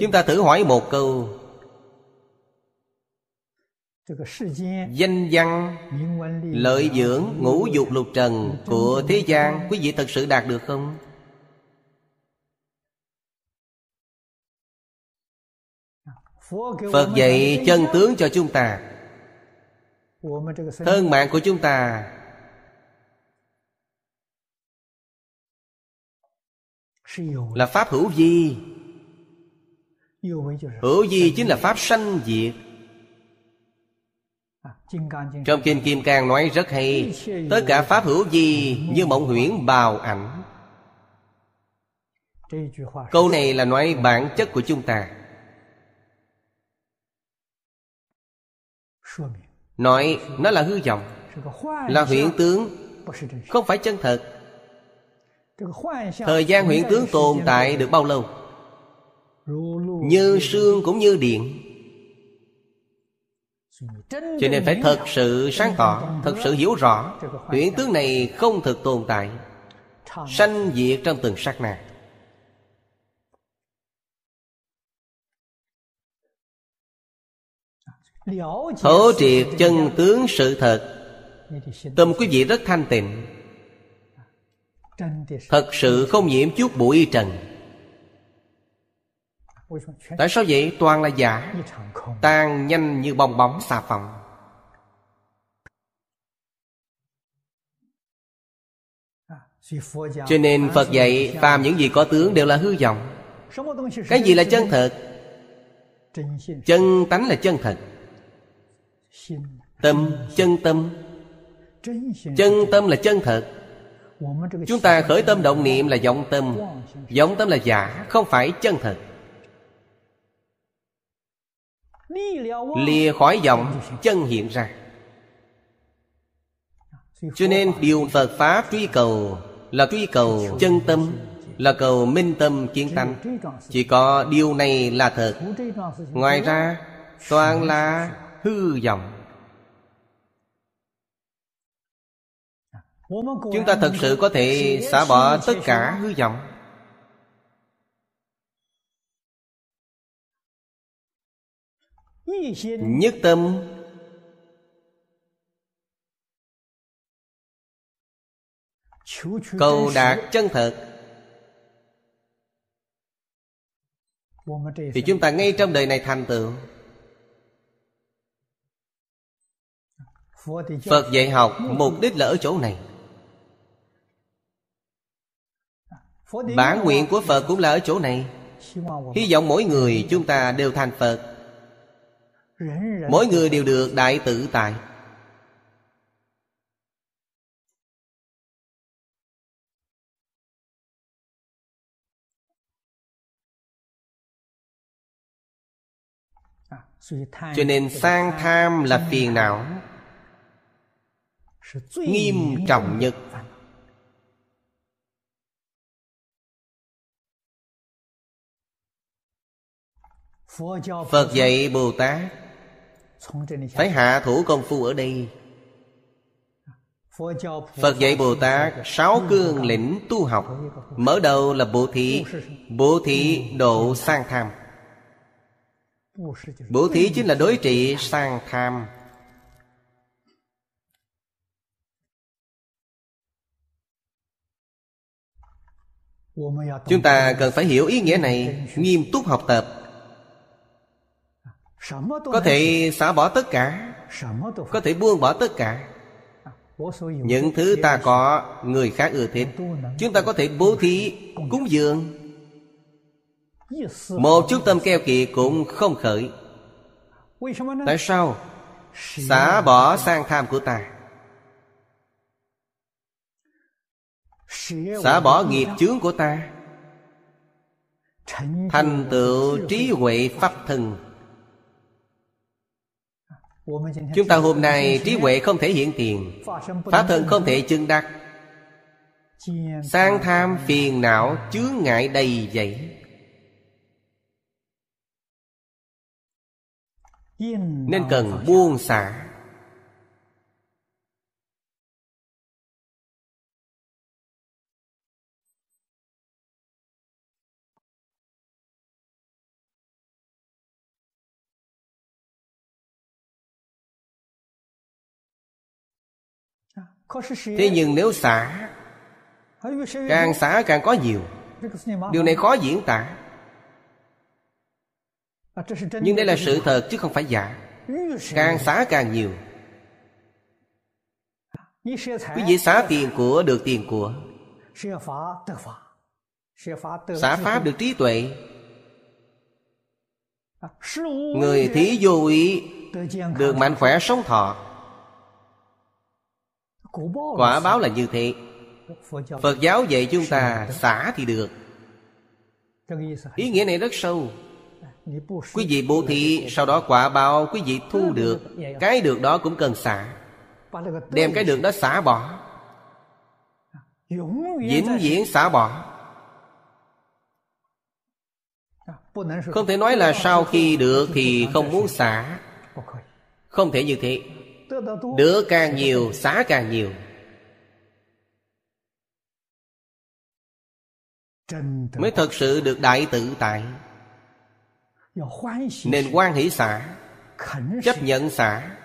Chúng ta thử hỏi một câu. Danh văn, Lợi dưỡng, ngũ dục lục trần Của thế gian, Quý vị thật sự đạt được không? Phật dạy chân tướng cho chúng ta. Thân mạng của chúng ta Là Pháp hữu vi. Hữu vi chính là Pháp sanh diệt. Trong Kinh Kim Cang nói rất hay, Tất cả Pháp hữu vi như mộng huyễn bào ảnh. Câu này là nói bản chất của chúng ta. Nói, nó là hư vọng. Là huyễn tướng. Không phải chân thật. Thời gian huyễn tướng tồn tại được bao lâu? Như sương cũng như điện. Cho nên phải thật sự sáng tỏ, Thật sự hiểu rõ Huyễn tướng này không thực tồn tại. Sanh diệt trong từng sát na. Thổ triệt chân tướng sự thật. Tâm quý vị rất thanh tịnh. Thật sự không nhiễm chút bụi trần. Tại sao vậy? Toàn là giả Tan nhanh như bong bóng xà phòng. Cho nên Phật dạy Phàm những gì có tướng đều là hư vọng. Cái gì là chân thật? Chân tánh là chân thật Tâm, chân tâm. Chân tâm là chân thật. Chúng ta khởi tâm động niệm là vọng tâm. Vọng tâm là giả Không phải chân thật. Lìa khỏi vọng Chân hiện ra. Cho nên điều Phật Pháp truy cầu Là truy cầu chân tâm Là cầu minh tâm kiến tánh. Chỉ có điều này là thật. Ngoài ra Toàn là hư vọng. Chúng ta thật sự có thể xả bỏ tất cả hư vọng. Nhất tâm. Cầu đạt chân thật. Thì chúng ta ngay trong đời này thành tựu. Phật dạy học mục đích là ở chỗ này. Bản nguyện của Phật cũng là ở chỗ này. Hy vọng mỗi người chúng ta đều thành Phật. Mỗi người đều được đại tự tại. Cho nên sang tham là phiền não. Nghiêm trọng nhất. Phật dạy Bồ Tát Phải hạ thủ công phu ở đây. Phật dạy Bồ Tát Sáu cương lĩnh tu học. Mở đầu là bố thí. Bố thí độ sang tham. Bố thí chính là đối trị sang tham Chúng ta cần phải hiểu ý nghĩa này, Nghiêm túc học tập. Có thể xả bỏ tất cả, có thể buông bỏ tất cả. Những thứ ta có, người khác ưa thích. Chúng ta có thể bố thí, cúng dường. Một chút tâm keo kiệt cũng không khởi. Tại sao? Xả bỏ sang tham của ta. Xả bỏ nghiệp chướng của ta. Thành tựu trí huệ pháp thân. Chúng ta hôm nay trí huệ không thể hiện tiền, Pháp thân không thể chứng đắc. Sang tham phiền não chướng ngại đầy dậy. Nên cần buông xả. Thế nhưng nếu xả Càng xả càng có nhiều. Điều này khó diễn tả. Nhưng đây là sự thật chứ không phải giả. Càng xả càng nhiều. Quý vị xả tiền của được tiền của. Xả pháp được trí tuệ. Người thí vô ý Được mạnh khỏe sống thọ Quả báo là như thế. Phật giáo dạy chúng ta xả thì được. Ý nghĩa này rất sâu. Quý vị bố thí Sau đó quả báo quý vị thu được. Cái được đó cũng cần xả. Đem cái được đó xả bỏ. Vĩnh viễn xả bỏ. Không thể nói là sau khi được Thì không muốn xả. Không thể như thế được càng nhiều xá càng nhiều. Mới thật sự được đại tự tại. Nên quan hỷ xả chấp nhận xả.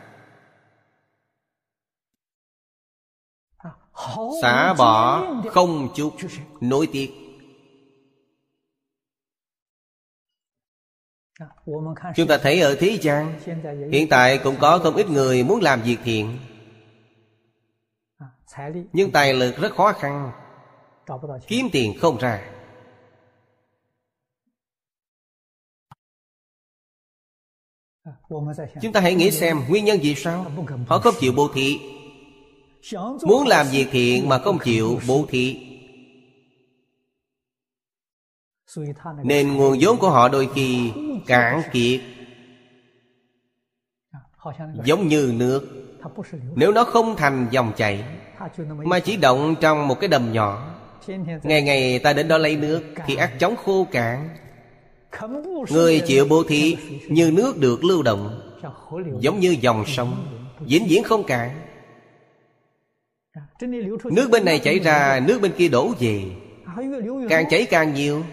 Xả bỏ không chút nối tiếc chúng ta thấy ở thế gian hiện tại cũng có không ít người muốn làm việc thiện。nhưng tài lực rất khó khăn kiếm tiền không ra chúng ta hãy nghĩ xem nguyên nhân vì sao họ không chịu bố thí。muốn làm việc thiện mà không chịu bố thí nên nguồn vốn của họ đôi khi cạn kiệt. Giống như nước. Nếu nó không thành dòng chảy, mà chỉ động trong một cái đầm nhỏ, ngày ngày ta đến đó lấy nước thì ắt chóng khô cạn. Người chịu bố thí như nước được lưu động, giống như dòng sông, vĩnh viễn không cạn. Nước bên này chảy ra, nước bên kia đổ về. Càng chảy càng nhiều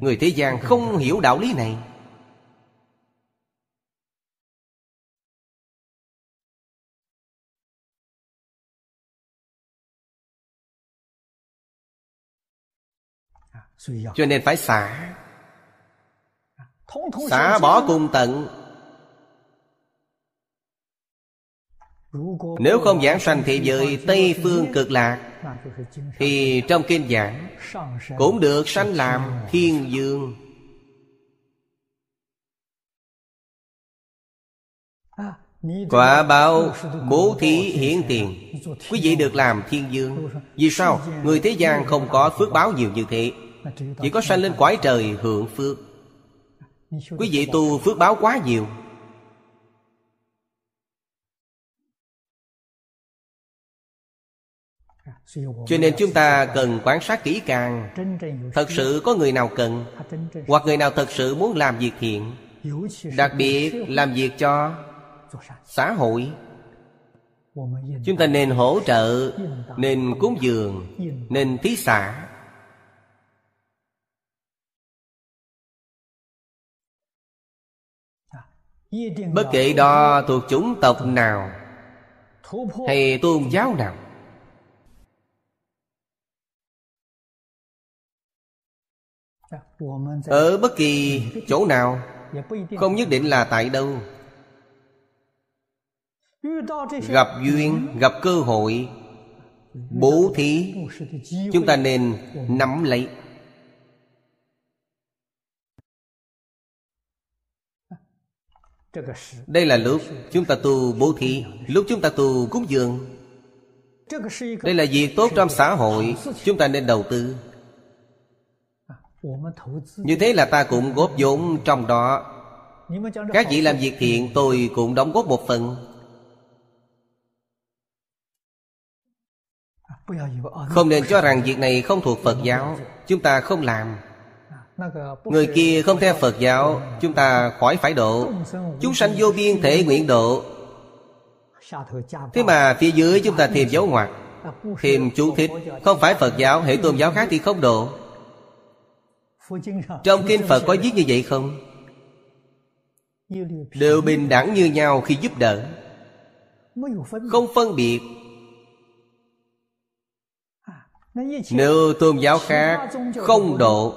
người thế gian không hiểu đạo lý này. Cho nên phải xả. Xả bỏ cùng tận nếu không giảng sanh thế giới tây phương cực lạc thì trong kinh giảng cũng được sanh làm thiên dương. Quả báo bố thí hiển tiền. Quý vị được làm thiên dương. Vì sao? Người thế gian không có phước báo nhiều như thế. Chỉ có sanh lên quái trời hưởng phước. Quý vị tu phước báo quá nhiều cho nên chúng ta cần quan sát kỹ càng. Thật sự có người nào cần hoặc người nào thật sự muốn làm việc thiện đặc biệt làm việc cho xã hội. Chúng ta nên hỗ trợ nên cúng dường nên thí xã, bất kể đó thuộc chủng tộc nào hay tôn giáo nào ở bất kỳ chỗ nào không nhất định là tại đâu. Gặp duyên gặp cơ hội bố thí chúng ta nên nắm lấy. Đây là lúc chúng ta tu bố thí lúc chúng ta tu cúng dường. Đây là việc tốt trong xã hội chúng ta nên đầu tư như thế là ta cũng góp vốn trong đó. Các vị làm việc thiện tôi cũng đóng góp một phần. Không nên cho rằng việc này không thuộc phật giáo. Chúng ta không làm. Người kia không theo phật giáo chúng ta khỏi phải độ. Chúng sanh vô biên thể nguyện độ. Thế mà phía dưới chúng ta thêm dấu ngoặc thêm chú thích. Không phải phật giáo hệ tôn giáo khác thì không độ trong kinh phật có viết như vậy không? Đều bình đẳng như nhau khi giúp đỡ. Không phân biệt. Nếu tôn giáo khác không độ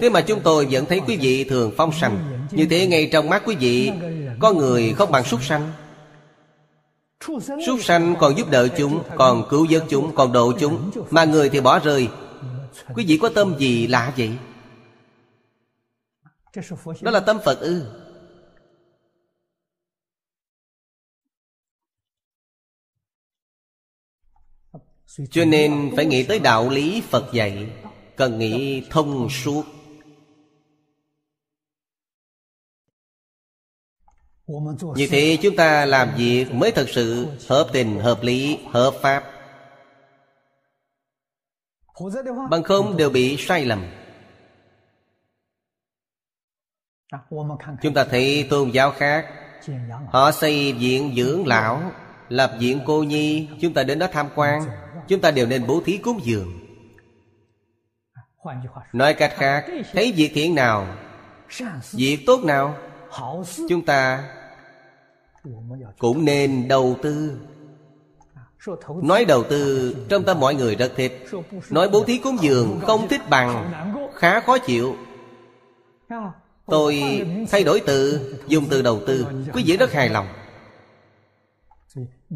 Thế mà chúng tôi vẫn thấy quý vị thường phong sanh. Như thế ngay trong mắt quý vị Có người không bằng súc sanh. Súc sanh còn giúp đỡ chúng Còn cứu vớt chúng Còn độ chúng Mà người thì bỏ rơi Quý vị có tâm gì lạ vậy? Đó là tâm Phật ư? Cho nên phải nghĩ tới đạo lý Phật dạy Cần nghĩ thông suốt. Như thế chúng ta làm việc mới thật sự hợp tình, hợp lý, hợp pháp. Bằng không đều bị sai lầm. Chúng ta thấy tôn giáo khác. Họ xây viện dưỡng lão Lập viện cô nhi. Chúng ta đến đó tham quan. Chúng ta đều nên bố thí cúng dường. Nói cách khác Thấy việc thiện nào việc tốt nào chúng ta cũng nên đầu tư nói đầu tư trong tâm mọi người rất thích. Nói bố thí cúng dường không thích bằng khá khó chịu. Tôi thay đổi từ dùng từ đầu tư quý vị rất hài lòng.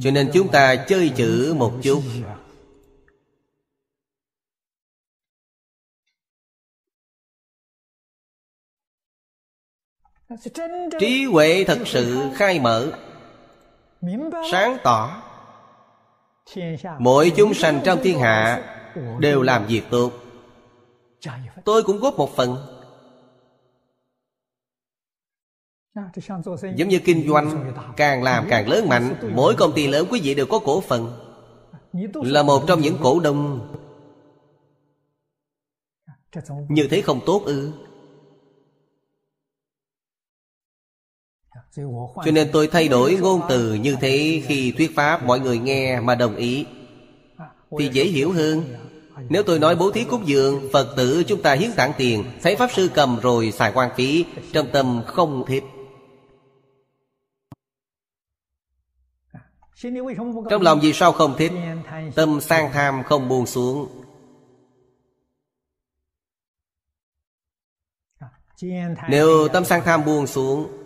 Cho nên chúng ta chơi chữ một chút. Trí huệ thật sự khai mở sáng tỏ mỗi chúng sanh trong thiên hạ đều làm việc tốt. tôi cũng góp một phần. giống như kinh doanh càng làm càng lớn mạnh mỗi công ty lớn quý vị đều có cổ phần. là một trong những cổ đông. như thế không tốt ư cho nên tôi thay đổi ngôn từ như thế khi thuyết pháp, mọi người nghe mà đồng ý. Thì dễ hiểu hơn. Nếu tôi nói bố thí cúng dường, Phật tử chúng ta hiến tặng tiền, Thấy Pháp Sư cầm rồi xài quan phí, Trong tâm không thích. Trong lòng vì sao không thích? Tâm sang tham không buông xuống. Nếu tâm sang tham buông xuống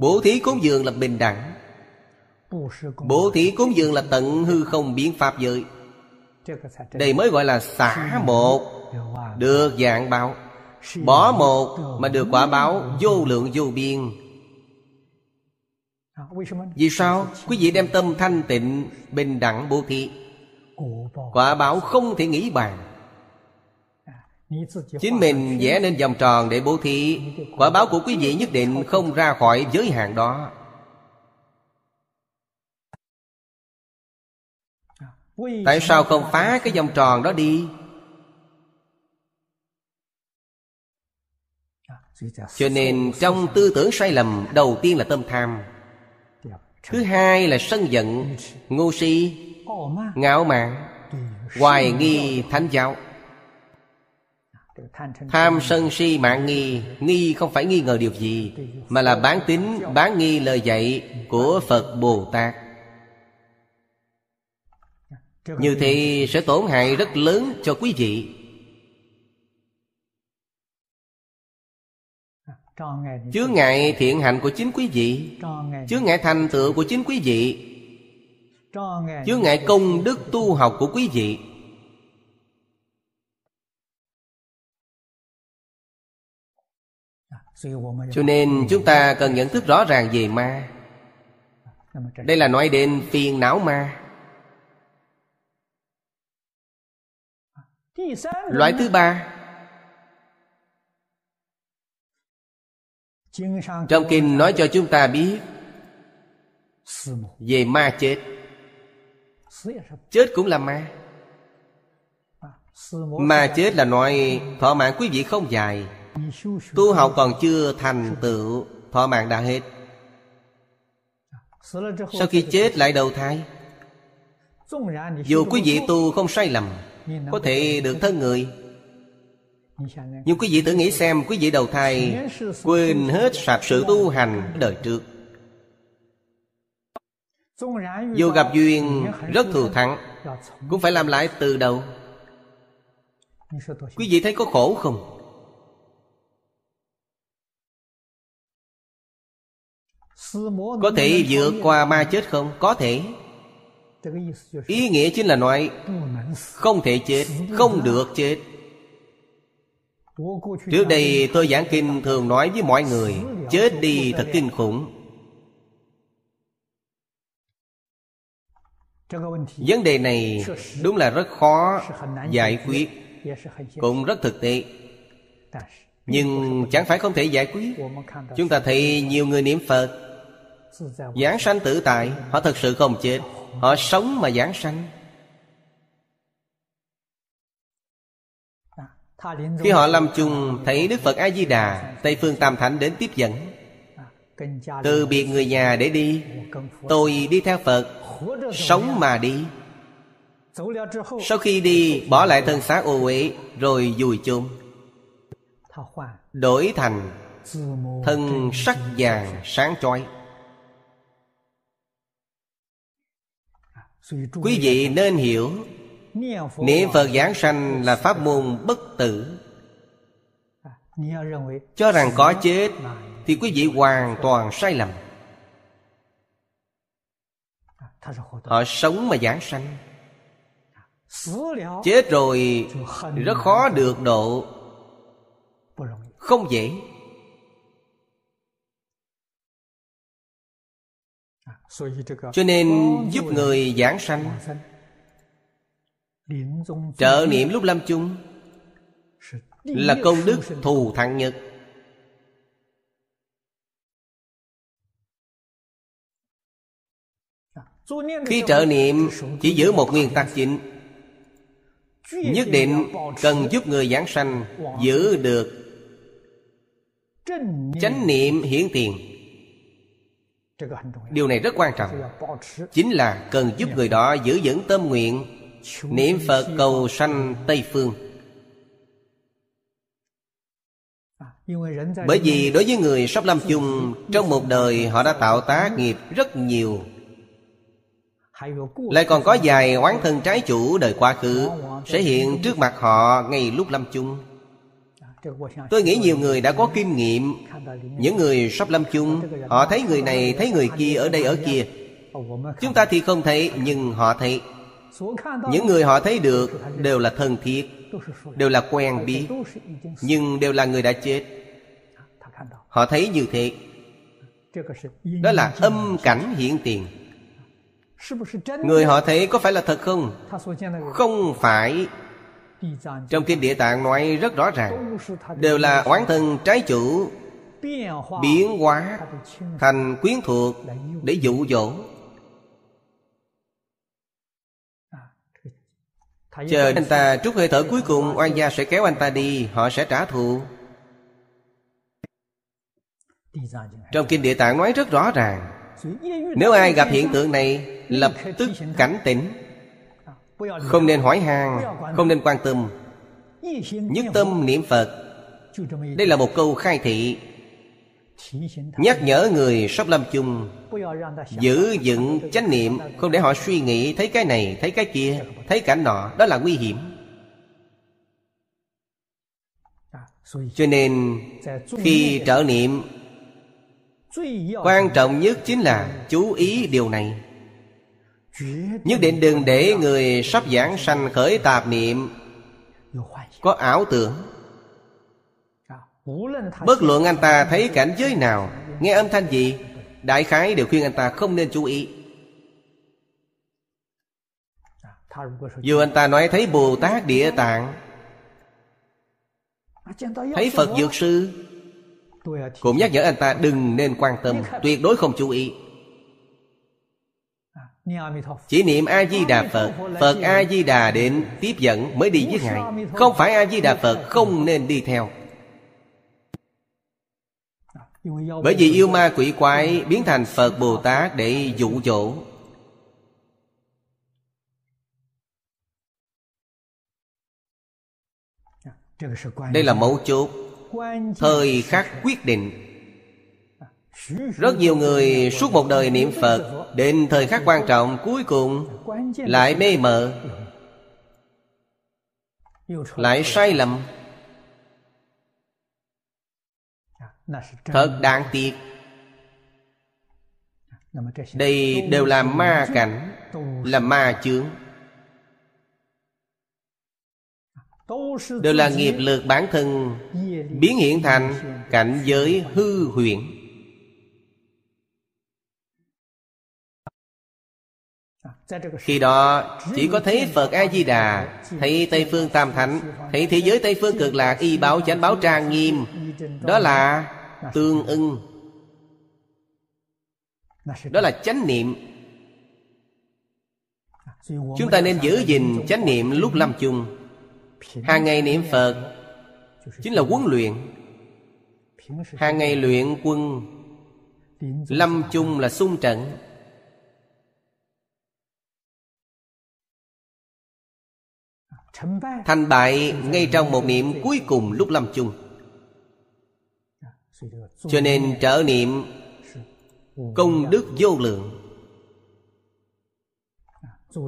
Bố thí cúng dường là bình đẳng. Bố thí cúng dường là tận hư không biến pháp giới. Đây mới gọi là xả một. Được dạng báo. Bỏ một mà được quả báo vô lượng vô biên. Vì sao? Quý vị đem tâm thanh tịnh Bình đẳng bố thí. Quả báo không thể nghĩ bàn Chính mình vẽ nên vòng tròn để bố thí. Quả báo của quý vị nhất định không ra khỏi giới hạn đó. Tại sao không phá cái vòng tròn đó đi? Cho nên trong tư tưởng sai lầm Đầu tiên là tâm tham. Thứ hai là sân giận Ngu si Ngạo mạn Hoài nghi thánh giáo Tham sân si mạng nghi Nghi không phải nghi ngờ điều gì, Mà là bán tính bán nghi lời dạy Của Phật Bồ Tát. Như thế sẽ tổn hại rất lớn cho quý vị. Chứa ngại thiện hạnh của chính quý vị. Chứa ngại thành tựu của chính quý vị. Chứa ngại công đức tu học của quý vị. Cho nên chúng ta cần nhận thức rõ ràng về ma. Đây là nói đến phiền não ma. Loại thứ ba. Trong kinh nói cho chúng ta biết về ma chết. Chết cũng là ma. Ma chết là nói thọ mạng quý vị không dài Tu học còn chưa thành tựu Thọ mạng đã hết. Sau khi chết lại đầu thai Dù quý vị tu không sai lầm Có thể được thân người. Nhưng quý vị tự nghĩ xem Quý vị đầu thai Quên hết sạch sự tu hành đời trước. Dù gặp duyên rất thù thắng Cũng phải làm lại từ đầu. Quý vị thấy có khổ không? Có thể vượt qua ma chết không? Có thể. Ý nghĩa chính là nói Không thể chết Không được chết. Trước đây tôi giảng kinh thường nói với mọi người Chết đi thật kinh khủng. Vấn đề này đúng là rất khó giải quyết Cũng rất thực tế. Nhưng chẳng phải không thể giải quyết. Chúng ta thấy nhiều người niệm Phật Giảng sanh tự tại, Họ thật sự không chết. Họ sống mà giảng sanh. Khi họ lâm chung, Thấy Đức Phật A-di-đà, Tây Phương Tam Thánh đến tiếp dẫn. Từ biệt người nhà để đi, Tôi đi theo Phật, Sống mà đi. Sau khi đi, Bỏ lại thân xác ô uế, Rồi dùi chôn. Đổi thành thân sắc vàng sáng chói. Quý vị nên hiểu, niệm phật giảng sanh là pháp môn bất tử. Cho rằng có chết thì quý vị hoàn toàn sai lầm. Họ sống mà giảng sanh. Chết rồi rất khó được độ. Không dễ. Cho nên giúp người giảng sanh. trợ niệm lúc lâm chung là công đức thù thắng nhất khi trợ niệm chỉ giữ một nguyên tắc chính. Nhất định cần giúp người giảng sanh giữ được chánh niệm hiển tiền điều này rất quan trọng. chính là cần giúp người đó giữ vững tâm nguyện niệm phật cầu sanh tây phương. Bởi vì đối với người sắp lâm chung trong một đời họ đã tạo tác nghiệp rất nhiều. Lại còn có vài oán thân trái chủ đời quá khứ sẽ hiện trước mặt họ ngay lúc lâm chung tôi nghĩ nhiều người đã có kinh nghiệm. Những người sắp lâm chung, họ thấy người này, thấy người kia ở đây, ở kia. Chúng ta thì không thấy, nhưng họ thấy. Những người họ thấy được đều là thân thiết, đều là quen biết, nhưng đều là người đã chết. Họ thấy như thế. Đó là âm cảnh hiện tiền. Người họ thấy có phải là thật không? Không phải trong kinh địa tạng nói rất rõ ràng, đều là oán thân trái chủ, biến hóa thành quyến thuộc để dụ dỗ. Chờ anh ta trút hơi thở cuối cùng, oan gia sẽ kéo anh ta đi, họ sẽ trả thù. Trong kinh địa tạng nói rất rõ ràng, nếu ai gặp hiện tượng này, lập tức cảnh tỉnh không nên hỏi han không nên quan tâm. Nhất tâm niệm phật. Đây là một câu khai thị. Nhắc nhở người sắp lâm chung. Giữ vững chánh niệm, không để họ suy nghĩ, thấy cái này, thấy cái kia, thấy cảnh nọ, đó là nguy hiểm. Cho nên, khi trợ niệm, quan trọng nhất chính là chú ý điều này nhất định đừng để người sắp giảng sanh khởi tạp niệm. Có ảo tưởng. Bất luận anh ta thấy cảnh giới nào, nghe âm thanh gì, đại khái đều khuyên anh ta không nên chú ý. Dù anh ta nói thấy bồ tát địa tạng, thấy phật dược sư, cũng nhắc nhở anh ta đừng nên quan tâm, tuyệt đối không chú ý chỉ niệm a di đà phật phật a di đà đến tiếp dẫn mới đi với ngài. Không phải a di đà phật không nên đi theo. Bởi vì yêu ma quỷ quái biến thành phật bồ tát để dụ dỗ. Đây là mấu chốt. Thời khắc quyết định rất nhiều người suốt một đời niệm phật, đến thời khắc quan trọng cuối cùng lại mê mờ, lại sai lầm. Thật đáng tiếc. Đây đều là ma cảnh, là ma chướng. Đều là nghiệp lực bản thân biến hiện thành cảnh giới hư huyễn. Khi đó, chỉ có thấy phật a di đà thấy tây phương tam thánh, thấy thế giới tây phương cực lạc, y báo chánh báo trang nghiêm. Đó là tương ưng. Đó là chánh niệm. Chúng ta nên giữ gìn chánh niệm lúc lâm chung. Hàng ngày niệm phật chính là huấn luyện. Hàng ngày luyện quân. Lâm chung là xung trận. Thành bại ngay trong một niệm cuối cùng lúc lâm chung. Cho nên trợ niệm công đức vô lượng.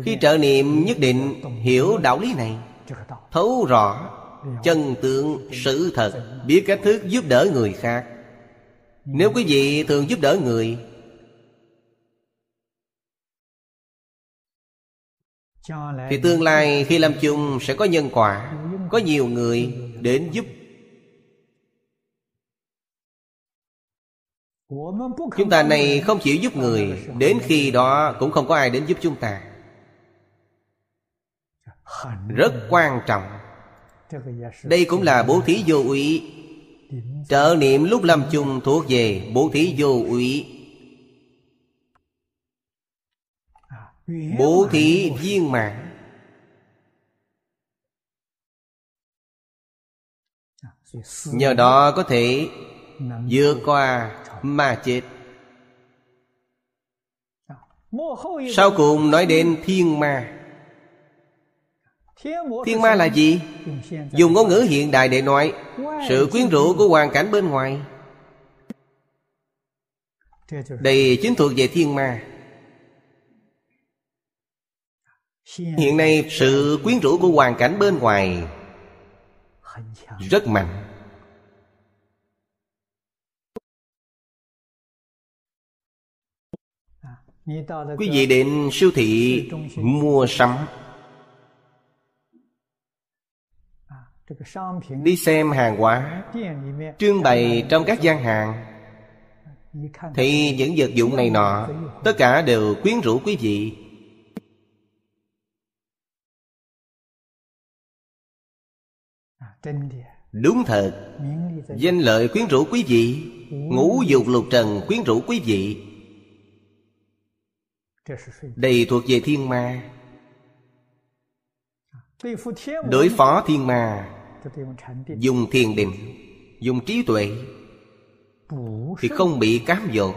Khi trợ niệm nhất định, hiểu đạo lý này, thấu rõ chân tượng sự thật, biết cách thức giúp đỡ người khác. Nếu quý vị thường giúp đỡ người thì tương lai khi làm chung sẽ có nhân quả có nhiều người đến giúp. Chúng ta này không chịu giúp người đến khi đó cũng không có ai đến giúp chúng ta. Rất quan trọng. Đây cũng là bố thí vô úy. Trợ niệm lúc lâm chung thuộc về bố thí vô úy bố thí viên mãn. Nhờ đó có thể vượt qua ma chết. Sau cùng nói đến thiên ma. Thiên ma là gì? Dùng ngôn ngữ hiện đại để nói Sự quyến rũ của hoàn cảnh bên ngoài. Đây chính thuộc về thiên ma Hiện nay sự quyến rũ của hoàn cảnh bên ngoài Rất mạnh. Quý vị đến siêu thị mua sắm. Đi xem hàng hóa trưng bày trong các gian hàng. Thì những vật dụng này nọ tất cả đều quyến rũ quý vị đúng thật. danh lợi quyến rũ quý vị ngũ dục lục trần quyến rũ quý vị. Đây thuộc về thiên ma. Đối phó thiên ma. Dùng thiền định dùng trí tuệ. Thì không bị cám dỗ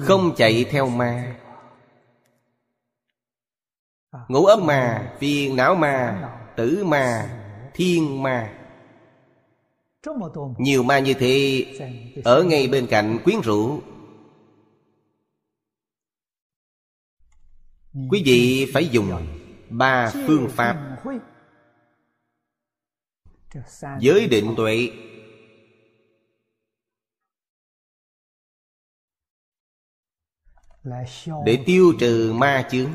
không chạy theo ma. Ngũ ấm ma, phiền não ma, tử ma, thiên ma. Nhiều ma như thế, Ở ngay bên cạnh quyến rũ. Quý vị phải dùng Ba phương pháp. Giới định tuệ. Để tiêu trừ ma chướng.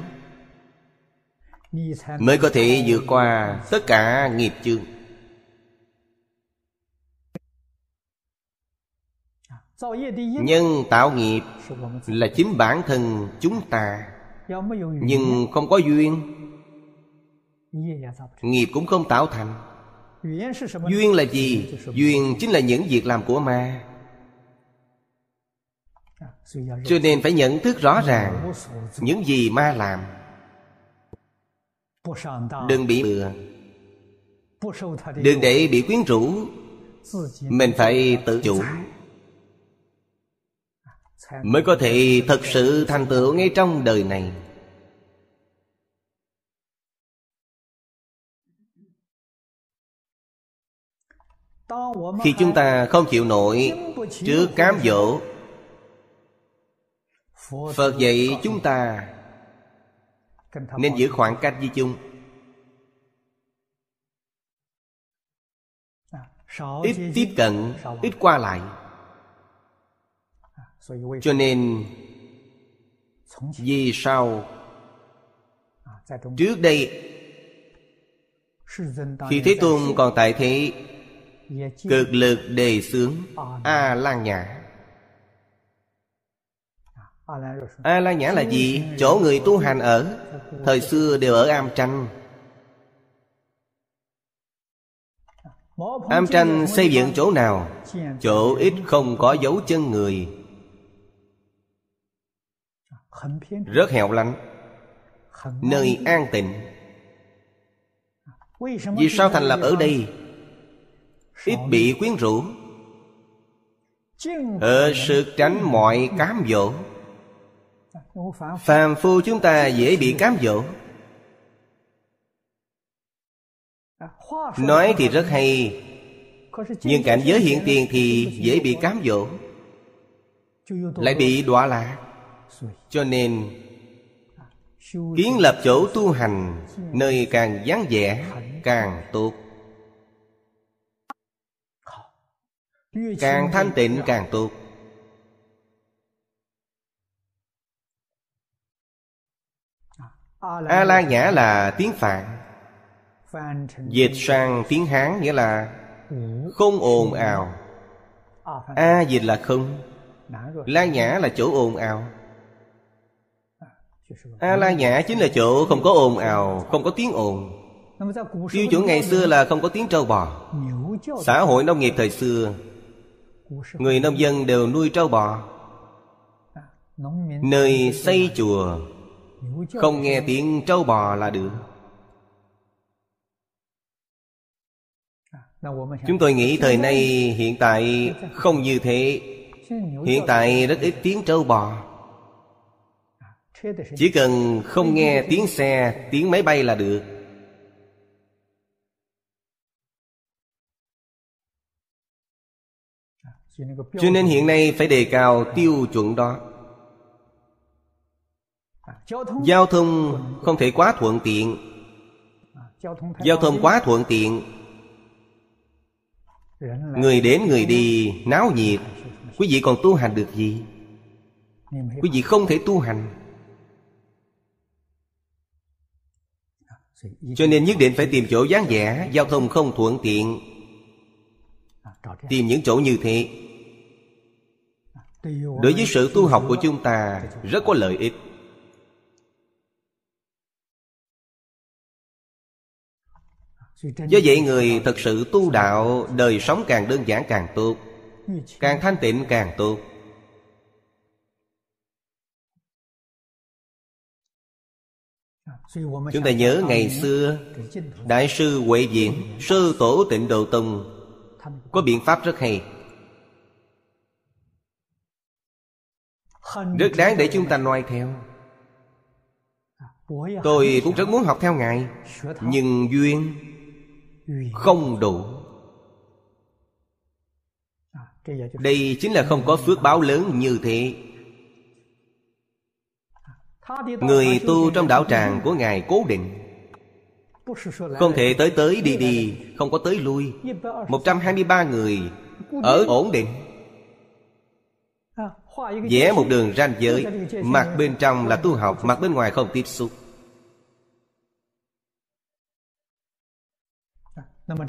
Mới có thể vượt qua tất cả nghiệp chướng. Nhân tạo nghiệp là chính bản thân chúng ta. Nhưng không có duyên. Nghiệp cũng không tạo thành. Duyên là gì? Duyên chính là những việc làm của ma cho nên phải nhận thức rõ ràng Những gì ma làm. Đừng bị bừa. Đừng để bị quyến rũ. Mình phải tự chủ. Mới có thể thật sự thành tựu ngay trong đời này. Khi chúng ta không chịu nổi trước cám dỗ phật dạy chúng ta nên giữ khoảng cách với chung ít tiếp cận, ít qua lại. Cho nên, vì sao trước đây khi thế tôn còn tại thế, cực lực đề xướng a lan nhã A-la-nhã là gì? Chỗ người tu hành ở. Thời xưa đều ở am tranh am tranh xây dựng chỗ nào? Chỗ ít không có dấu chân người. Rất hẻo lánh. Nơi an tịnh. Vì sao thành lập ở đây? Ít bị quyến rũ. Ở sự tránh mọi cám dỗ. Phàm phu chúng ta dễ bị cám dỗ. Nói thì rất hay Nhưng cảnh giới hiện tiền thì dễ bị cám dỗ. Lại bị đọa lạc. Cho nên Kiến lập chỗ tu hành Nơi càng vắng vẻ càng tốt. Càng thanh tịnh càng tốt A La Nhã là tiếng Phạn. Dịch sang tiếng Hán nghĩa là Không ồn ào. A dịch là không. La Nhã là chỗ ồn ào. A La Nhã chính là chỗ không có ồn ào Không có tiếng ồn. Tiêu chuẩn ngày xưa là không có tiếng trâu bò. Xã hội nông nghiệp thời xưa Người nông dân đều nuôi trâu bò. Nơi xây chùa Không nghe tiếng trâu bò là được. Chúng tôi nghĩ thời nay hiện tại không như thế. Hiện tại rất ít tiếng trâu bò. Chỉ cần không nghe tiếng xe, tiếng máy bay là được. Cho nên hiện nay phải đề cao tiêu chuẩn đó Giao thông không thể quá thuận tiện. Giao thông quá thuận tiện. Người đến, người đi, náo nhiệt. Quý vị còn tu hành được gì? Quý vị không thể tu hành. Cho nên nhất định phải tìm chỗ dáng vẻ. Giao thông không thuận tiện. Tìm những chỗ như thế. Đối với sự tu học của chúng ta, Rất có lợi ích. Do vậy người thật sự tu đạo, Đời sống càng đơn giản càng tốt. Càng thanh tịnh càng tốt. Chúng ta nhớ ngày xưa, Đại sư Huệ diện sư tổ tịnh Độ Tông, Có biện pháp rất hay. Rất đáng để chúng ta noi theo. Tôi cũng rất muốn học theo Ngài, Nhưng duyên không đủ. Đây chính là không có phước báo lớn như thế. Người tu trong đạo tràng của ngài cố định. Không thể tới tới đi đi, Không có tới lui. 123 người Ở ổn định. Vẽ một đường ranh giới, Mặt bên trong là tu học, Mặt bên ngoài không tiếp xúc.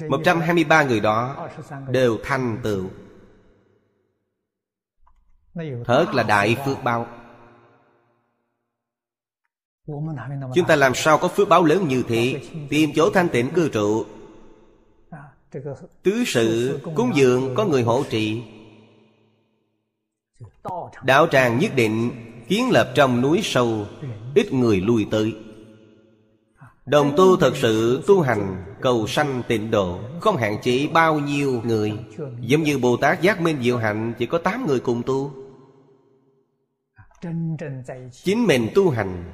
123 người đó đều thành tựu. Thật là đại phước báo. Chúng ta làm? sao có phước báo lớn như thế? Tìm chỗ thanh tịnh cư trụ. Tứ sự cúng dường có người hỗ trì. Đạo tràng nhất định kiến lập trong núi sâu Ít người lui tới Đồng tu thật sự tu hành cầu sanh tịnh độ Không hạn chế bao nhiêu người. Giống như Bồ Tát Giác Minh Diệu Hạnh Chỉ có 8 người cùng tu. Chính mình tu hành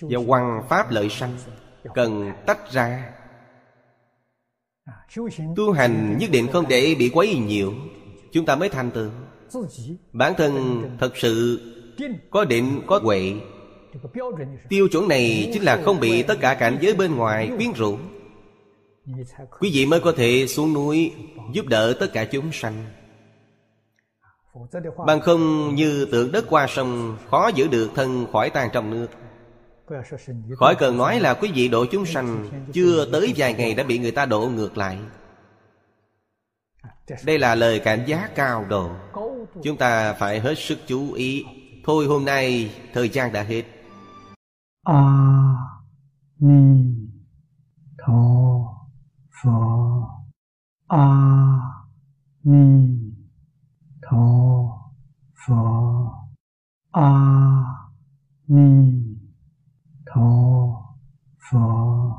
Và hoằng pháp lợi sanh Cần tách ra. Tu hành nhất định không để bị quấy nhiều Chúng ta mới thành tựu. Bản thân thật sự Có định, có huệ. Tiêu chuẩn này chính là không bị tất cả cảnh giới bên ngoài quyến rũ. Quý vị mới có thể xuống núi Giúp đỡ tất cả chúng sanh. Bằng không như tượng đất qua sông Khó giữ được thân khỏi tan trong nước. Khỏi cần nói là quý vị độ chúng sanh Chưa tới vài ngày đã bị người ta độ ngược lại. Đây là lời cảnh giác cao độ. Chúng ta phải hết sức chú ý. Thôi hôm nay thời gian đã hết 阿弥陀佛。阿弥陀佛。阿弥陀佛。